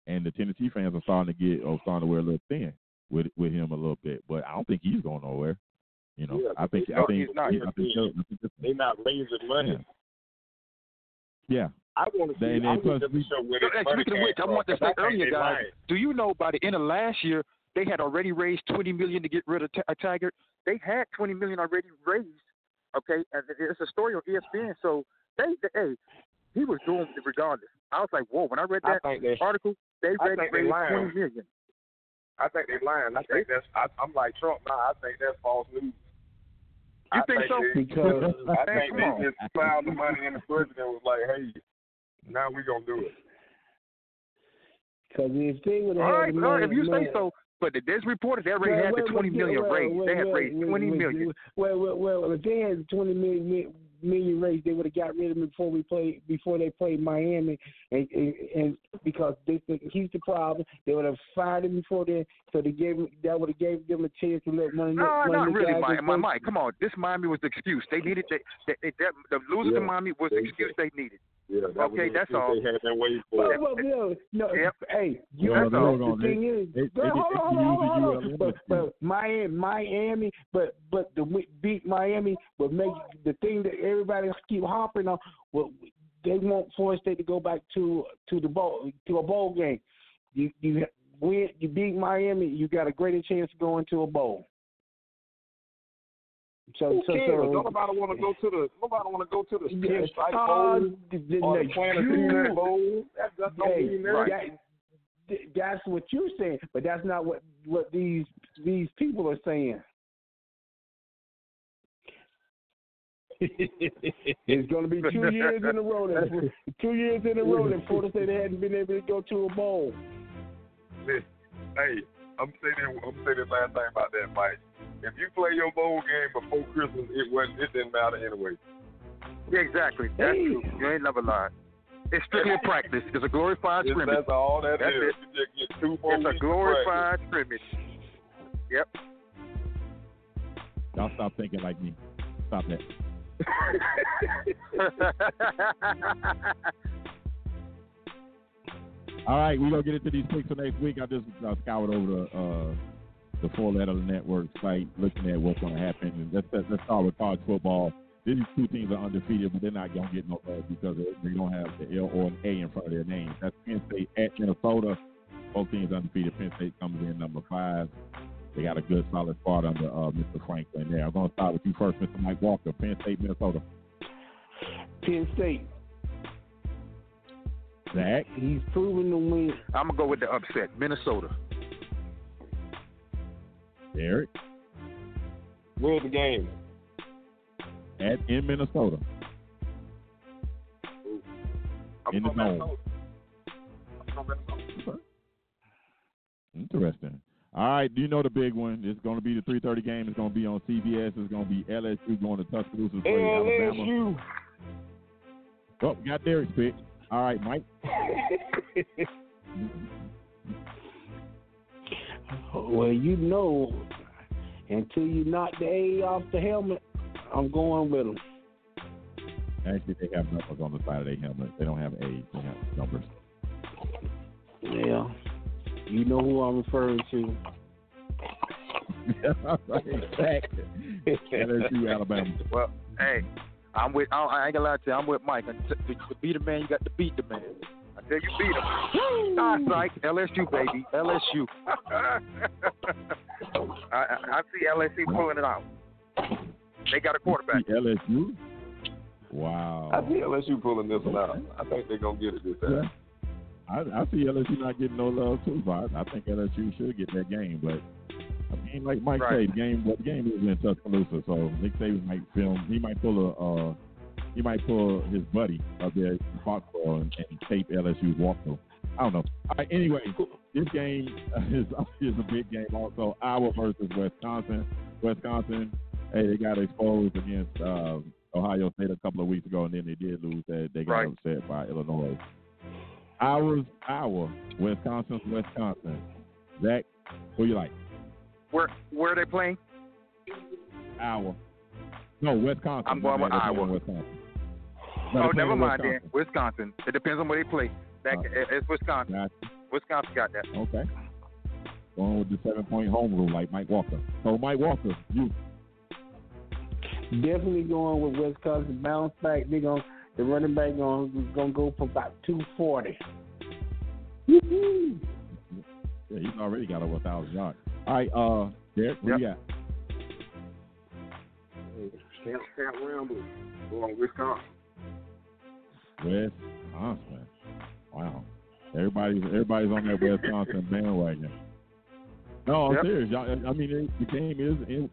And the Tennessee fans are starting to get or starting to wear a little thin with with him a little bit. But I don't think he's going nowhere. You know, Yeah, I think I think he's not. I think, I think this- They not raising money. yeah. I want to see. And then I want to we- show where So, their and money speaking of came which, I from, want to 'cause say earlier, guys. Do you know by the end of last year they had already raised twenty million to get rid of Ta- Taggart? They had twenty million already raised. Okay, and it's a story on ESPN. So they, they hey, he was doing doomed regardless. I was like, whoa. When I read that think they. article, they I ready think they raised lying. twenty million. I think they're lying. I think that's. I, I'm like Trump now. I think that's false news. You I think so? They, Because *laughs* I think come they on. just found the money and the president was like, "Hey, now we're gonna do it." Cause if they would have All had right, the all right, money, if you say so. But there's reported they already Well, had the well, twenty well, million raised. they had raised twenty million. Well, well, well, if they had twenty million million raised, they would have got rid of him before we played before they played Miami, and and, and because this, he's the problem, they would have fired him before then. So they gave him that would have gave them a chance to let one of the No, one not of the really, guys Mike. that Mike, come on. This Miami was the excuse. They needed that. that, that the losing to Miami was the excuse they needed. Yeah, that Okay, that's all. They had been waiting for. Well, well, no, no. Yep. Hey, you Well, know, they were the gonna- thing is, they- they- hold on, hold on, hold on. But, but Miami, Miami, but but the beat Miami, but make the thing that everybody keep hopping on. Well, they want Florida State to go back to to the bowl to a bowl game. You you win, you beat Miami, you got a greater chance of going to a bowl. So Who so cares? so. nobody want to go to the. Nobody want to go to the Yeah, Pinstripe uh, Bowl the- or the the- Planet Bowl. That, that don't Hey, mean that- that's what you're saying, but that's not what what these these people are saying. *laughs* it's going to be two years in a row. That, *laughs* two years in a row that Florida State hadn't been able to go to a bowl. Listen, hey, I'm saying I'm saying this last thing about that, Mike. If you play your bowl game before Christmas, it wasn't. It didn't matter anyway. Yeah, exactly. That's Hey. true. You ain't never lied. It's strictly a practice. It's a glorified It's- scrimmage. that's all that That's is. it. You get two, four It's a weeks of glorified scrimmage. Yep. Y'all stop thinking like me. Stop that. *laughs* All right, we're gonna get into these picks for next week. I just uh, scoured over the uh, the four letter network site, looking at what's gonna happen. And let's let's start with college football. These two teams are undefeated, but they're not gonna get no love because they don't have the L or an A in front of their names. That's Penn State at Minnesota. Both teams undefeated. Penn State comes in number five. They got a good solid spot under uh, Mr. Franklin there. I'm gonna start with you first, Mr. Mike Walker, Penn State, Minnesota. Penn State. Zach. He's proven to win. I'm gonna go with the upset, Minnesota. Derek. Win the game. At in Minnesota. I'm in the from. Minnesota. I'm Minnesota. Interesting. All right, do you know the big one? It's going to be the 3:30 game. It's going to be on CBS. It's going to be LSU going to Tuscaloosa to play Alabama. Oh, got Derek's pick. All right, Mike. *laughs* Well, you know, until you knock the A off the helmet, I'm going with them. Actually, they have numbers on the side of their helmet. They don't have A's. They have numbers. Yeah. You know who I'm referring to. *laughs* exactly. LSU, Alabama. Well, hey, I'm with. I, I ain't gonna lie to you. I'm with Mike. To, to, to beat a man, you got to beat the man. I tell you, beat him. That's right. LSU, baby. LSU. *laughs* I, I, I see LSU pulling it out. They got a quarterback. LSU. Wow. I see LSU pulling this one out. I think they're gonna get it this time. I, I see LSU not getting no love too, but I think LSU should get that game. But I mean, like Mike Right. said, game the game is in Tuscaloosa, so Nick Saban might film. He might pull a uh, he might pull his buddy up there in Foxborough and, and tape LSU's walkthrough. I don't know. Right, anyway, this game *laughs* is is a big game. Also, Iowa versus Wisconsin. Wisconsin, hey, they got exposed against uh, Ohio State a couple of weeks ago, and then they did lose. That they got Right. upset by Illinois. Iowa's Iowa, Wisconsin's Wisconsin. Zach, who you like? Where where are they playing? Iowa. No, Wisconsin. I'm going with Iowa. Wisconsin. No, oh, never playing mind then. Wisconsin. Wisconsin. It depends on where they play. That, Uh, it's Wisconsin. Gotcha. Wisconsin got that. Okay. Going with the seven point home rule like Mike Walker. So Mike Walker, you Definitely going with Wisconsin bounce back. They're going the running back on is gonna go for about two forty. yeah, he's already got over a thousand yards. All right, uh Derek, what you got? Camp, Camp Ramble. Going Wisconsin. Wisconsin. Wow. Everybody's everybody's on that Wisconsin bandwagon. No, I'm Yep. serious. Y'all, I mean, it, the game is in.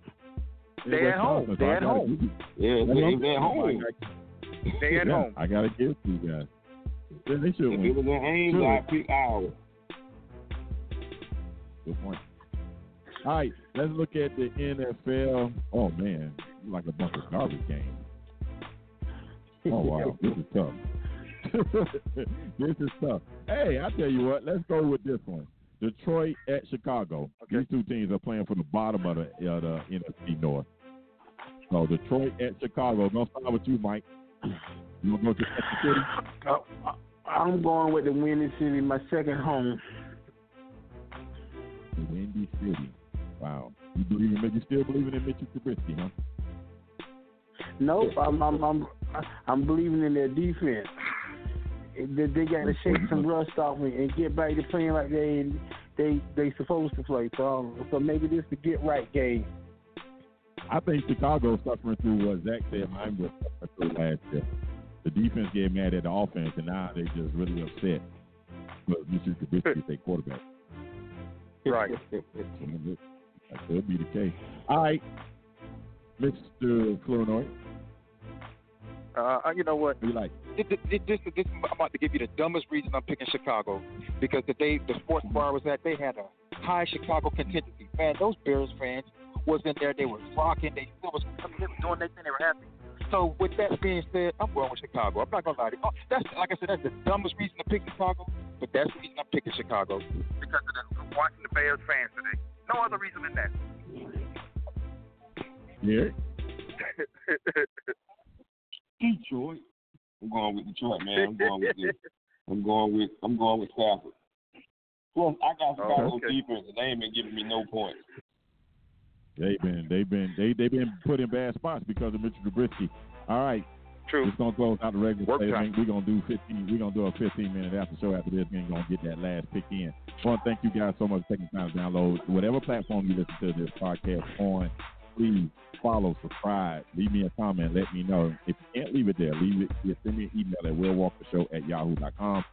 in They at home. Wisconsin, They I at home. Yeah, That's they, what at home. Like, They at yeah, home. I gotta give it to you guys. Yeah, they should If win. it was in Ames, Sure. I'd pick Iowa. Good point. All right, let's look at the NFL. Oh man, like a bunch of garbage games. Oh *laughs* wow, this is tough. *laughs* this is tough. Hey, I tell you what, let's go with this one. Detroit at Chicago. These two teams are playing for the bottom of the, uh, the NFC North. So Detroit at Chicago. I'm Gonna start with you, Mike. You wanna go to City? Uh, I'm going with the winning city, my second home. The Windy City. Wow. You believe in you still believing in Mitchell Trubisky, huh? Nope, I'm I'm I'm I'm believing in their defense. They, they got to shake some rust off me and get back to playing like they they they supposed to play. So so maybe this is the get right game. I think Chicago's suffering through what Zach said mine was suffering through last year. The defense get mad at the offense, and now they're just really upset. But Mitchell Trubisky is their quarterback. Right. That could be the case. All right, Mr. Flournoy, Uh, you know what? we like. This, this, this, this, I'm about to give you the dumbest reason I'm picking Chicago because the day the sports bar was at, they had a high Chicago contingency. Man, those Bears fans was in there. They were rocking. They still was I mean, they were doing their thing. They were happy. So with that being said, I'm going with Chicago. I'm not gonna lie to you. Oh, that's like I said, that's the dumbest reason to pick Chicago, but that's the reason I'm picking Chicago because of the watching the Bears fans today. No other reason than that. Yeah. *laughs* Detroit. I'm going with Detroit, man. I'm going with the, *laughs* I'm going with I'm going with Stafford. Plus, I got oh, Chicago okay. defense, and they ain't been giving me no points. They've been they've been they they've been put in bad spots because of Mitchell Trubisky. All right, True. it's gonna close out the regular Work segment. We're gonna do fifteen. We're gonna do a fifteen minute after show after this. We're gonna get that last pick in. I to thank you guys so much for taking time to download whatever platform you listen to this podcast on. Please follow, subscribe, leave me a comment, let me know. If you can't leave it there, leave it. yeah, Send me an email at willwalkershow at yahoo.com.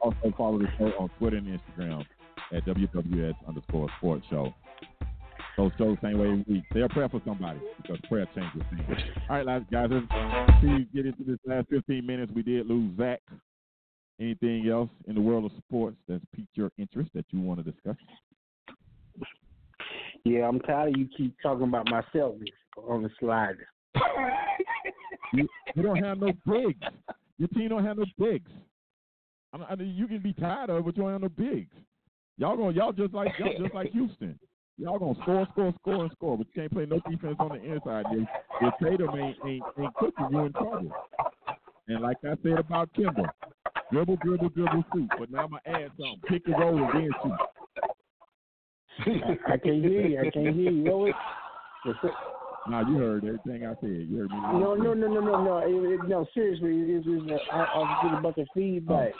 Also follow the show on Twitter and Instagram at WWS underscore sports show. Those shows same way every week. Say a prayer for somebody because prayer changes things. All right, last guys, let's see, get into this last 15 minutes. We did lose Zach. Anything else in the world of sports that's piqued your interest that you want to discuss? Yeah, I'm tired of you keep talking about my Celtics on the slider. You, you don't have no bigs. Your team don't have no bigs. I, mean, I mean, you can be tired of it, but you don't have no bigs. Y'all going y'all just like y'all just like *laughs* Houston. Y'all gonna score, score, score, and score, but you can't play no defense on the inside. If, if Tatum ain't, ain't ain't cooking, you in trouble. And like I said about Kemba, dribble, dribble, dribble, shoot. But now I'm gonna add something: pick and roll and then shoot. I, I can't hear you. I can't hear you. What was- what's it? Now you heard everything I said. You heard me. No, no, no, no, no, no. It, it, no, seriously, it was. Uh, I, I was getting a bunch of feedback. Oh,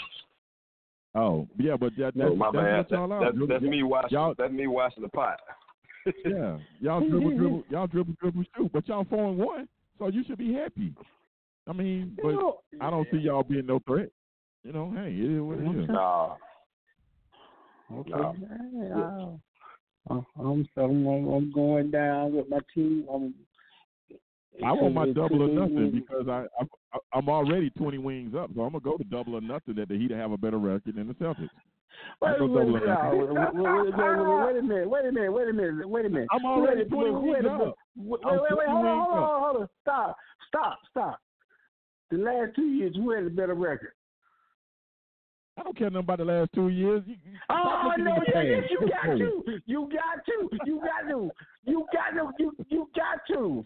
Oh, yeah, but that, oh, that's, oh my that's man, what y'all are. that's, that's me watching. Y'all- That's me watching the pot. *laughs* Yeah, y'all dribble, dribble, *laughs* y'all dribble, dribble, shoot, but y'all four and one, so you should be happy. I mean, but No. I don't see y'all being no threat. You know, hey, it is what it is. Nah, Okay. No. Hey, I'll- I'm, I'm, I'm, I'm going down with my team. I'm, I want my double or nothing because I, I I'm already twenty wings up, so I'm gonna go to double or nothing that the Heat have a better record than the Celtics. Wait, a minute, wait a minute, wait a minute, wait a minute. I'm already Wait, 20 wait, wings wait, up. Wait, wait, wait, 20 hold on, hold on, hold on. Stop, stop, stop. The last two years, who had a better record? I don't care nothing about the last two years. You, you- Oh no, in the yeah, past. yes, you got to, you got to, you got to, you got to, you you got to.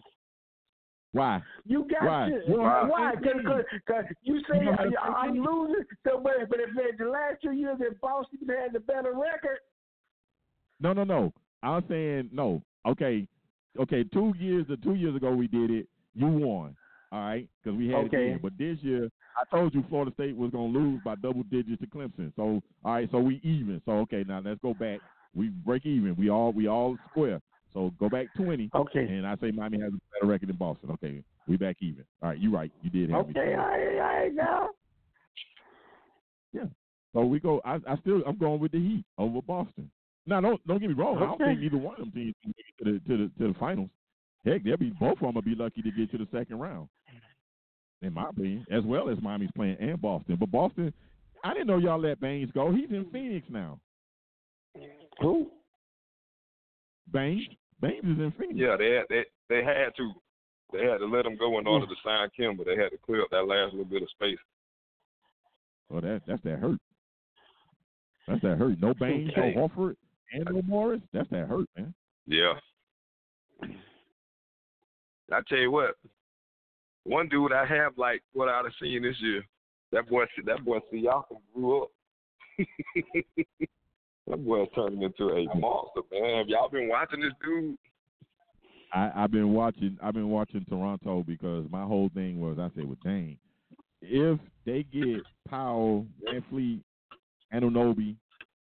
Why? You got Why? to. Why? same Because you say You don't have the I- I'm losing. So, but, but if the last two years in Boston had the better record, No, no, no. I'm saying no. Okay, okay. Two years, the two years ago we did it. You won. All right, because we had Okay. it then. But this year, I told you Florida State was gonna lose by double digits to Clemson. So all right, so we even. So okay, now let's go back. We break even. We all we all square. So go back twenty. okay, And I say Miami has a better record than Boston. Okay, we back even. All right, you right. You did have me. okay, I I now. Yeah. So we go. I, I still I'm going with the Heat over Boston. Now don't don't get me wrong. Okay. I don't think either one of them teams can make it to the to the to the finals. Heck, they'll be both of them will be lucky to get to the second round. In my opinion, as well as Miami's playing and Boston. But Boston, I didn't know y'all let Baynes go. He's in Phoenix now. Who? Baynes, In Phoenix. yeah, they had, they they had to. They had to let him go in order to sign Kim, but they had to clear up that last little bit of space. Well, that that's that hurt. That's that hurt. No Baynes, Okay. no Horford, and no Morris. That's that hurt, man. Yeah. I tell you what, one dude I have like what I'd have seen this year. That boy, that boy Siakam grew up. *laughs* that boy turning into a monster, man. Have y'all been watching this dude? I, I've been watching. I've been watching Toronto because my whole thing was I said, well, dang, if they get Powell, VanVleet, Anunoby,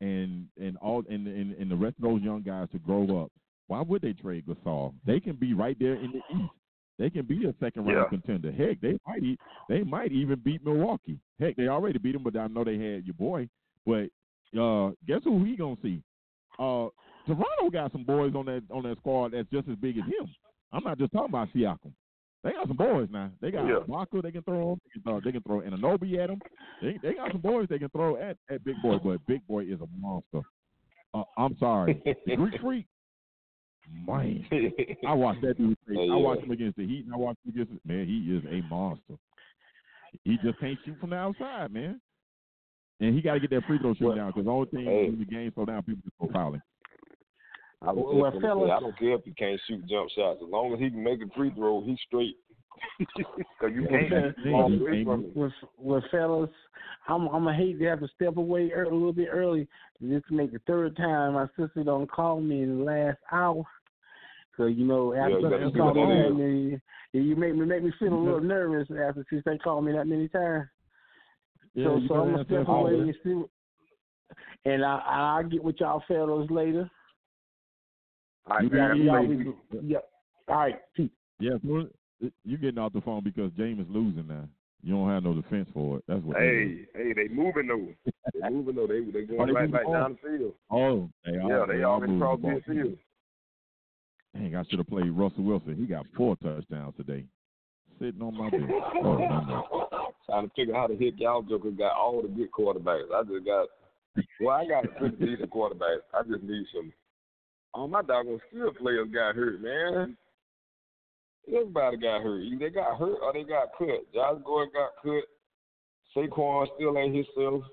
and and all and, and and the rest of those young guys to grow up, why would they trade Gasol? They can be right there in the East. They can be a second round Yeah. contender. Heck, they might they might even beat Milwaukee. Heck, they already beat them, but I know they had your boy. But uh, guess who he gonna see? Uh, Toronto got some boys on that on that squad that's just as big as him. I'm not just talking about Siakam. They got some boys now. They got Yeah. Ibaka they can throw. Them. They can throw, they can throw Anunoby at them. They they got some boys they can throw at, at Big Boy, but Big Boy is a monster. Uh, I'm sorry, the Greek *laughs* Freak. Man, I *laughs* watched that dude. Play. Yeah. I watched him against the Heat, and I watched him against man. He is a monster. He just can't shoot from the outside, man. And he got to get that free throw shooting Well, down because the only thing hey. when the game slow down, people just go fouling. I was Well, well, fellas- I don't care if he can't shoot jump shots. As long as he can make a free throw, he's straight. *laughs* Because you can't fellas- walk from it. With, with fellas, I'm I'm gonna hate to have to step away ear- a little bit early. This make the third time my sister don't call me in the last hour. So you know Yeah, after you gotta she see called me, you make me make me feel a little *laughs* nervous after she say calling me that many times. Yeah, so so I'm gonna step away and see. And I I'll get with y'all fellas later. All right, You man. got- Y'all you- be- Yep. All right. Peace. Yeah, so you getting off the phone because James is losing now. You don't have no defense for it. That's what. they. Hey, hey, they moving though. They moving though. They they Oh, going they right back down the field. Oh, they Yeah, are, they are already moving crossed the ball. midfield. Dang, I should have played Russell Wilson. He got four touchdowns today. Sitting on my bench. Oh, no, no. Trying to figure out how to hit y'all Joker got all the good quarterbacks. I just got well, I got a pretty decent quarterback. I just need some all my doggone skill players got hurt, man. Everybody got hurt. Either they got hurt or they got cut. Josh Gordon got cut. Saquon still ain't himself.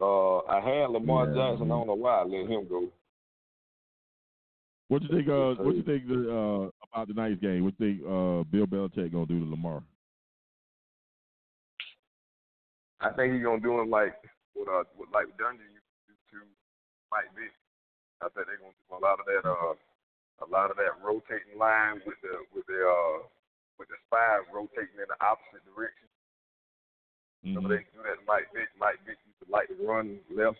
Uh, I had Lamar Yeah. Jackson. I don't know why I let him go. What you think? Uh, what you think the, uh, about tonight's game? What do you think uh, Bill Belichick gonna do to Lamar? I think he's gonna do him like what uh what like Dungy used to do to Mike Vick. I think they're gonna do a lot of that uh a lot of that rotating line with the with the uh with the spies rotating in the opposite direction. So Mhm. they do that Mike Vick. Mike Vick used to like to run left.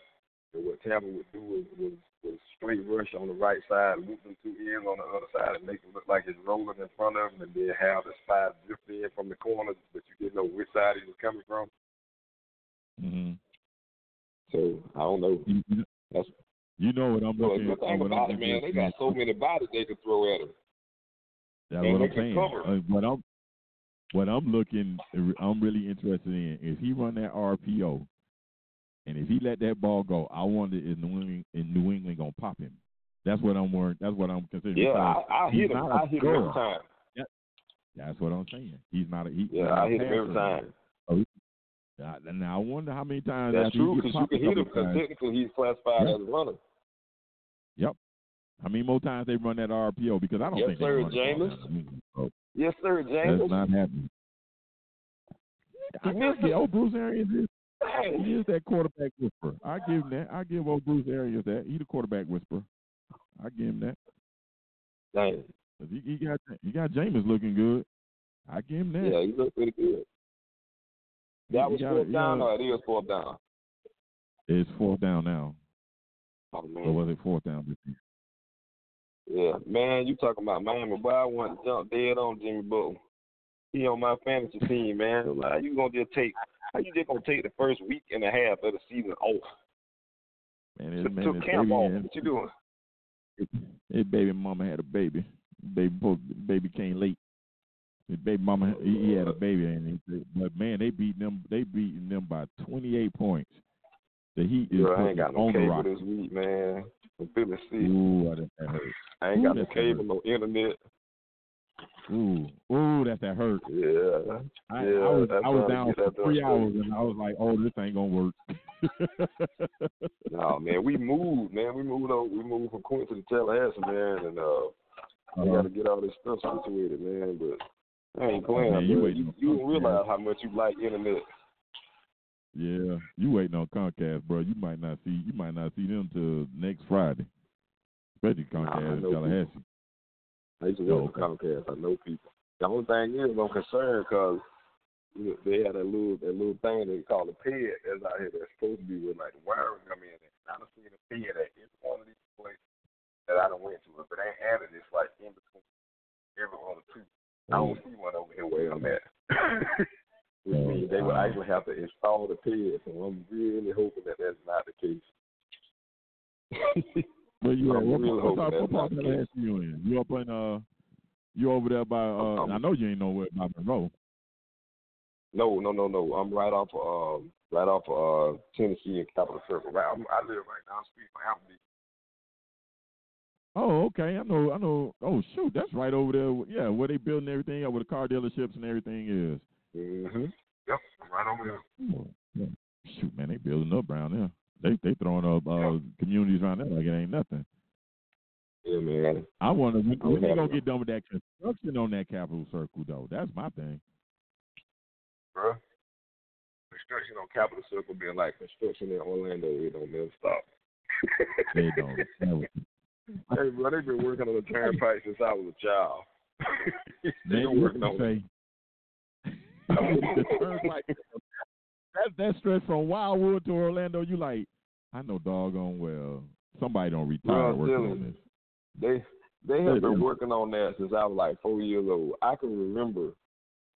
And what Tampa would do was, was was straight rush on the right side, loop them two ends on the other side, and make it look like it's rolling in front of him, and then have the spies drift in from the corners, but you didn't know which side he was coming from. Mhm. So I don't know. You, That's you know what I'm Well, looking the good thing about it, man, they got so many bodies they can throw at him. That's and what I'm saying. Uh, what I'm what I'm looking, I'm really interested in if he run that RPO, and if he let that ball go, I wonder if New England, in New England gonna pop him. That's what I'm worried. That's what I'm considering. Yeah, I, I hit him. I hit him every time. That's what I'm saying. He's not a. He, Yeah, I a hit him every time. Oh, Now, I wonder how many times That's true because you can hit him because technically he's classified Yeah. as a runner. Yep. How many more times they run that RPO? Because I don't Yes, think sir, they run the ball Jameis. down the New England. Yes, sir, Jameis. that's not happening. I gotta give old Bruce Arians is he is that quarterback whisperer. I give him that. I give old Bruce Arians that. He the quarterback whisperer. I give him that. Dang. He, he got he got Jameis looking good. I give him that. Yeah, he looked pretty good. That was fourth down or it is fourth down? It's fourth down now. Oh Or was it fourth down? Yeah, man, you talking about Miami? Boy, I want to jump dead on Jimmy Butler. He on my fantasy team, man. Like, you gonna just take? How you just gonna take the first week and a half of the season off? Man, Took, man, took camp baby, off. What you doing? his baby mama had a baby. Baby, baby came late. His baby mama, he, he had a baby, and he but man, they beat them. They beating them by 28 points. The Heat is Girl, I ain't got no on the cable rock. this week, man. I'm feeling sick. Ooh, I didn't that hurt. I ain't Ooh, got no cable, hurt. no internet. Ooh, ooh, that that hurt. Yeah, I, yeah. I was I was down for three hours, and I was like, oh, this ain't gonna work. *laughs* No, man, we moved, man. We moved on. We moved from Quincy to Tallahassee, man, and uh, we Uh-huh. got to get all this stuff situated, man. But I ain't playing. Man, you you, you don't realize how much you like internet. Yeah, you waiting on Comcast, bro. You might not see you might not see them till next Friday, especially Nah, Comcast know Tallahassee. I used to Oh, work Comcast. I know people. The only thing is, I'm concerned because they had that little that little thing they call a ped that's out here that's supposed to be with like wiring come in. And I done seen a ped at every one of these places that I done went to. If it ain't added, it's like in between every one or two. I don't see one over here where I'm at. Which means they would actually have to install the ped. So I'm really hoping that that's not the case. *laughs* Where you at? What, really what, hoping part- that's what part of you in? You up in uh, you over there by uh? Um, I know you ain't nowhere by Monroe. No, no, no, no. I'm right off of um, right off uh, Tennessee and Capitol Circle. Right, I'm, I live right down the street from Applebee's. Oh, okay. I know. I know. Oh, shoot, that's right over there. Yeah, where they building everything up, where the car dealerships and everything is. Mm-hmm. Yep, right over there. Oh, yeah. Shoot, man, they building up around there. They they throwing up uh, communities around there like it ain't nothing. Yeah, man. I wonder when, when they gonna get done with that construction on that capital circle though. That's my thing. Bruh. Construction on Capitol Circle being like construction in Orlando, it don't never stop. They don't. *laughs* Hey, bro, they've been working on the turnpike since I was a child. *laughs* They've been working on *laughs* say? the turnpike. That that stretch from Wildwood to Orlando, you like, I know doggone well somebody don't retire Bro, working on this. They they have been working on that since I was like four years old. I can remember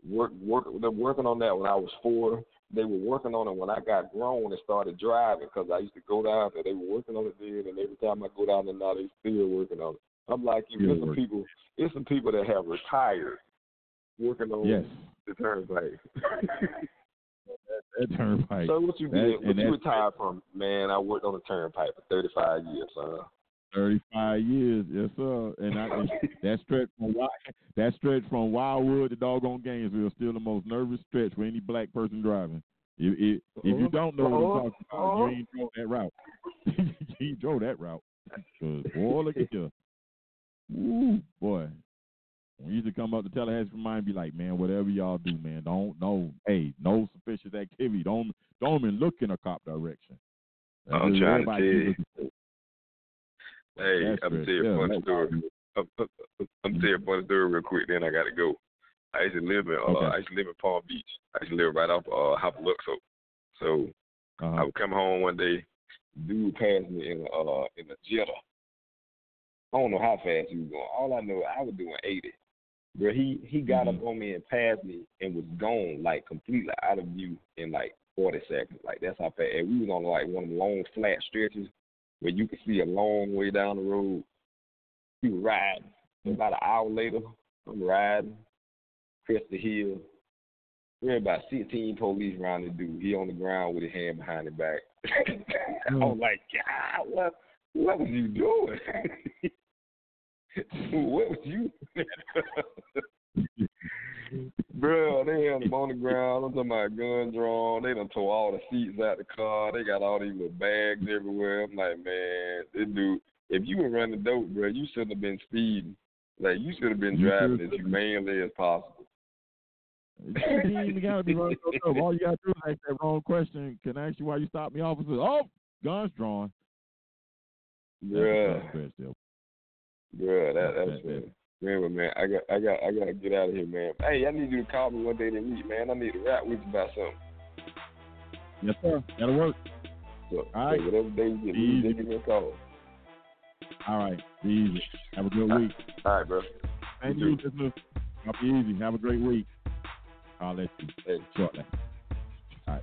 work work them working on that when I was four. They were working on it when I got grown and started driving because I used to go down there. They were working on it then, and every time I go down there now, they still working on it. I'm like, you there's some people, there's some people that have retired working on Yes, the turnpike. that turnpike. so what you did? What you retired from? Man, I worked on the turnpike for 35 years, son. Thirty-five years, yes sir. And I, and *laughs* that stretch from that stretch from Wildwood to doggone Gainesville is still the most nervous stretch for any black person driving. If, if, if you uh-huh. don't know what I'm talking about, you uh-huh. ain't drove that route. *laughs* you ain't drove that route. 'Cause, boy, look at you. Woo, boy. When you used to come up to Tallahassee from mine, be like, man, whatever y'all do, man, don't no, hey, no suspicious activity. Don't don't even look in a cop direction. That's I'm trying to tell you. Hey, That's I'm right. tell you a funny story. I'm, I'm, I'm tell you a funny story real quick. Then I got to go. I used to live in uh, Okay. I used to live in Palm Beach. I used to live right off uh, Hypoluxo. So I Uh-huh. would come home one day, dude passed me in a uh, in a Jetta. I don't know how fast he was going. All I know, I was doing 80. But he he got Mm-hmm. up on me and passed me and was gone like completely out of view in like 40 seconds. Like that's how fast. And we was on like one of the long flat stretches where you can see a long way down the road. You. Mm-hmm. About an hour later, I'm riding, crest the hill. There about 16 police around the dude. He on the ground with his hand behind his back. *laughs* I was like, God, what, what was you doing? *laughs* what was you? *laughs* Bro, they had him on the ground. I'm talking about gun drawn. They done tore all the seats out the car. They got all these little bags everywhere. I'm like, man, this dude, if you were running dope, bro, you shouldn't have been speeding. Like, you should have been You driving as humanely as possible. You even gotta be running tough. All you gotta do is ask that wrong question. Can I ask you why you stopped me, officer? Oh, guns drawn. That's a Bruh. tough stretch there. Bruh, that That- that's that- funny. Remember, man, I got I got I gotta get out of here, man. Hey, I need you to call me one day to meet, man. I need to rap with you about something. Yes, sir. That'll work. So, All right. so whatever day you get, Easy. you just give me a call. All right. Be easy. Have a good week. All right, bro. Thank You you. I'll be easy. Have a great week. I'll let you Hey. shortly. All right.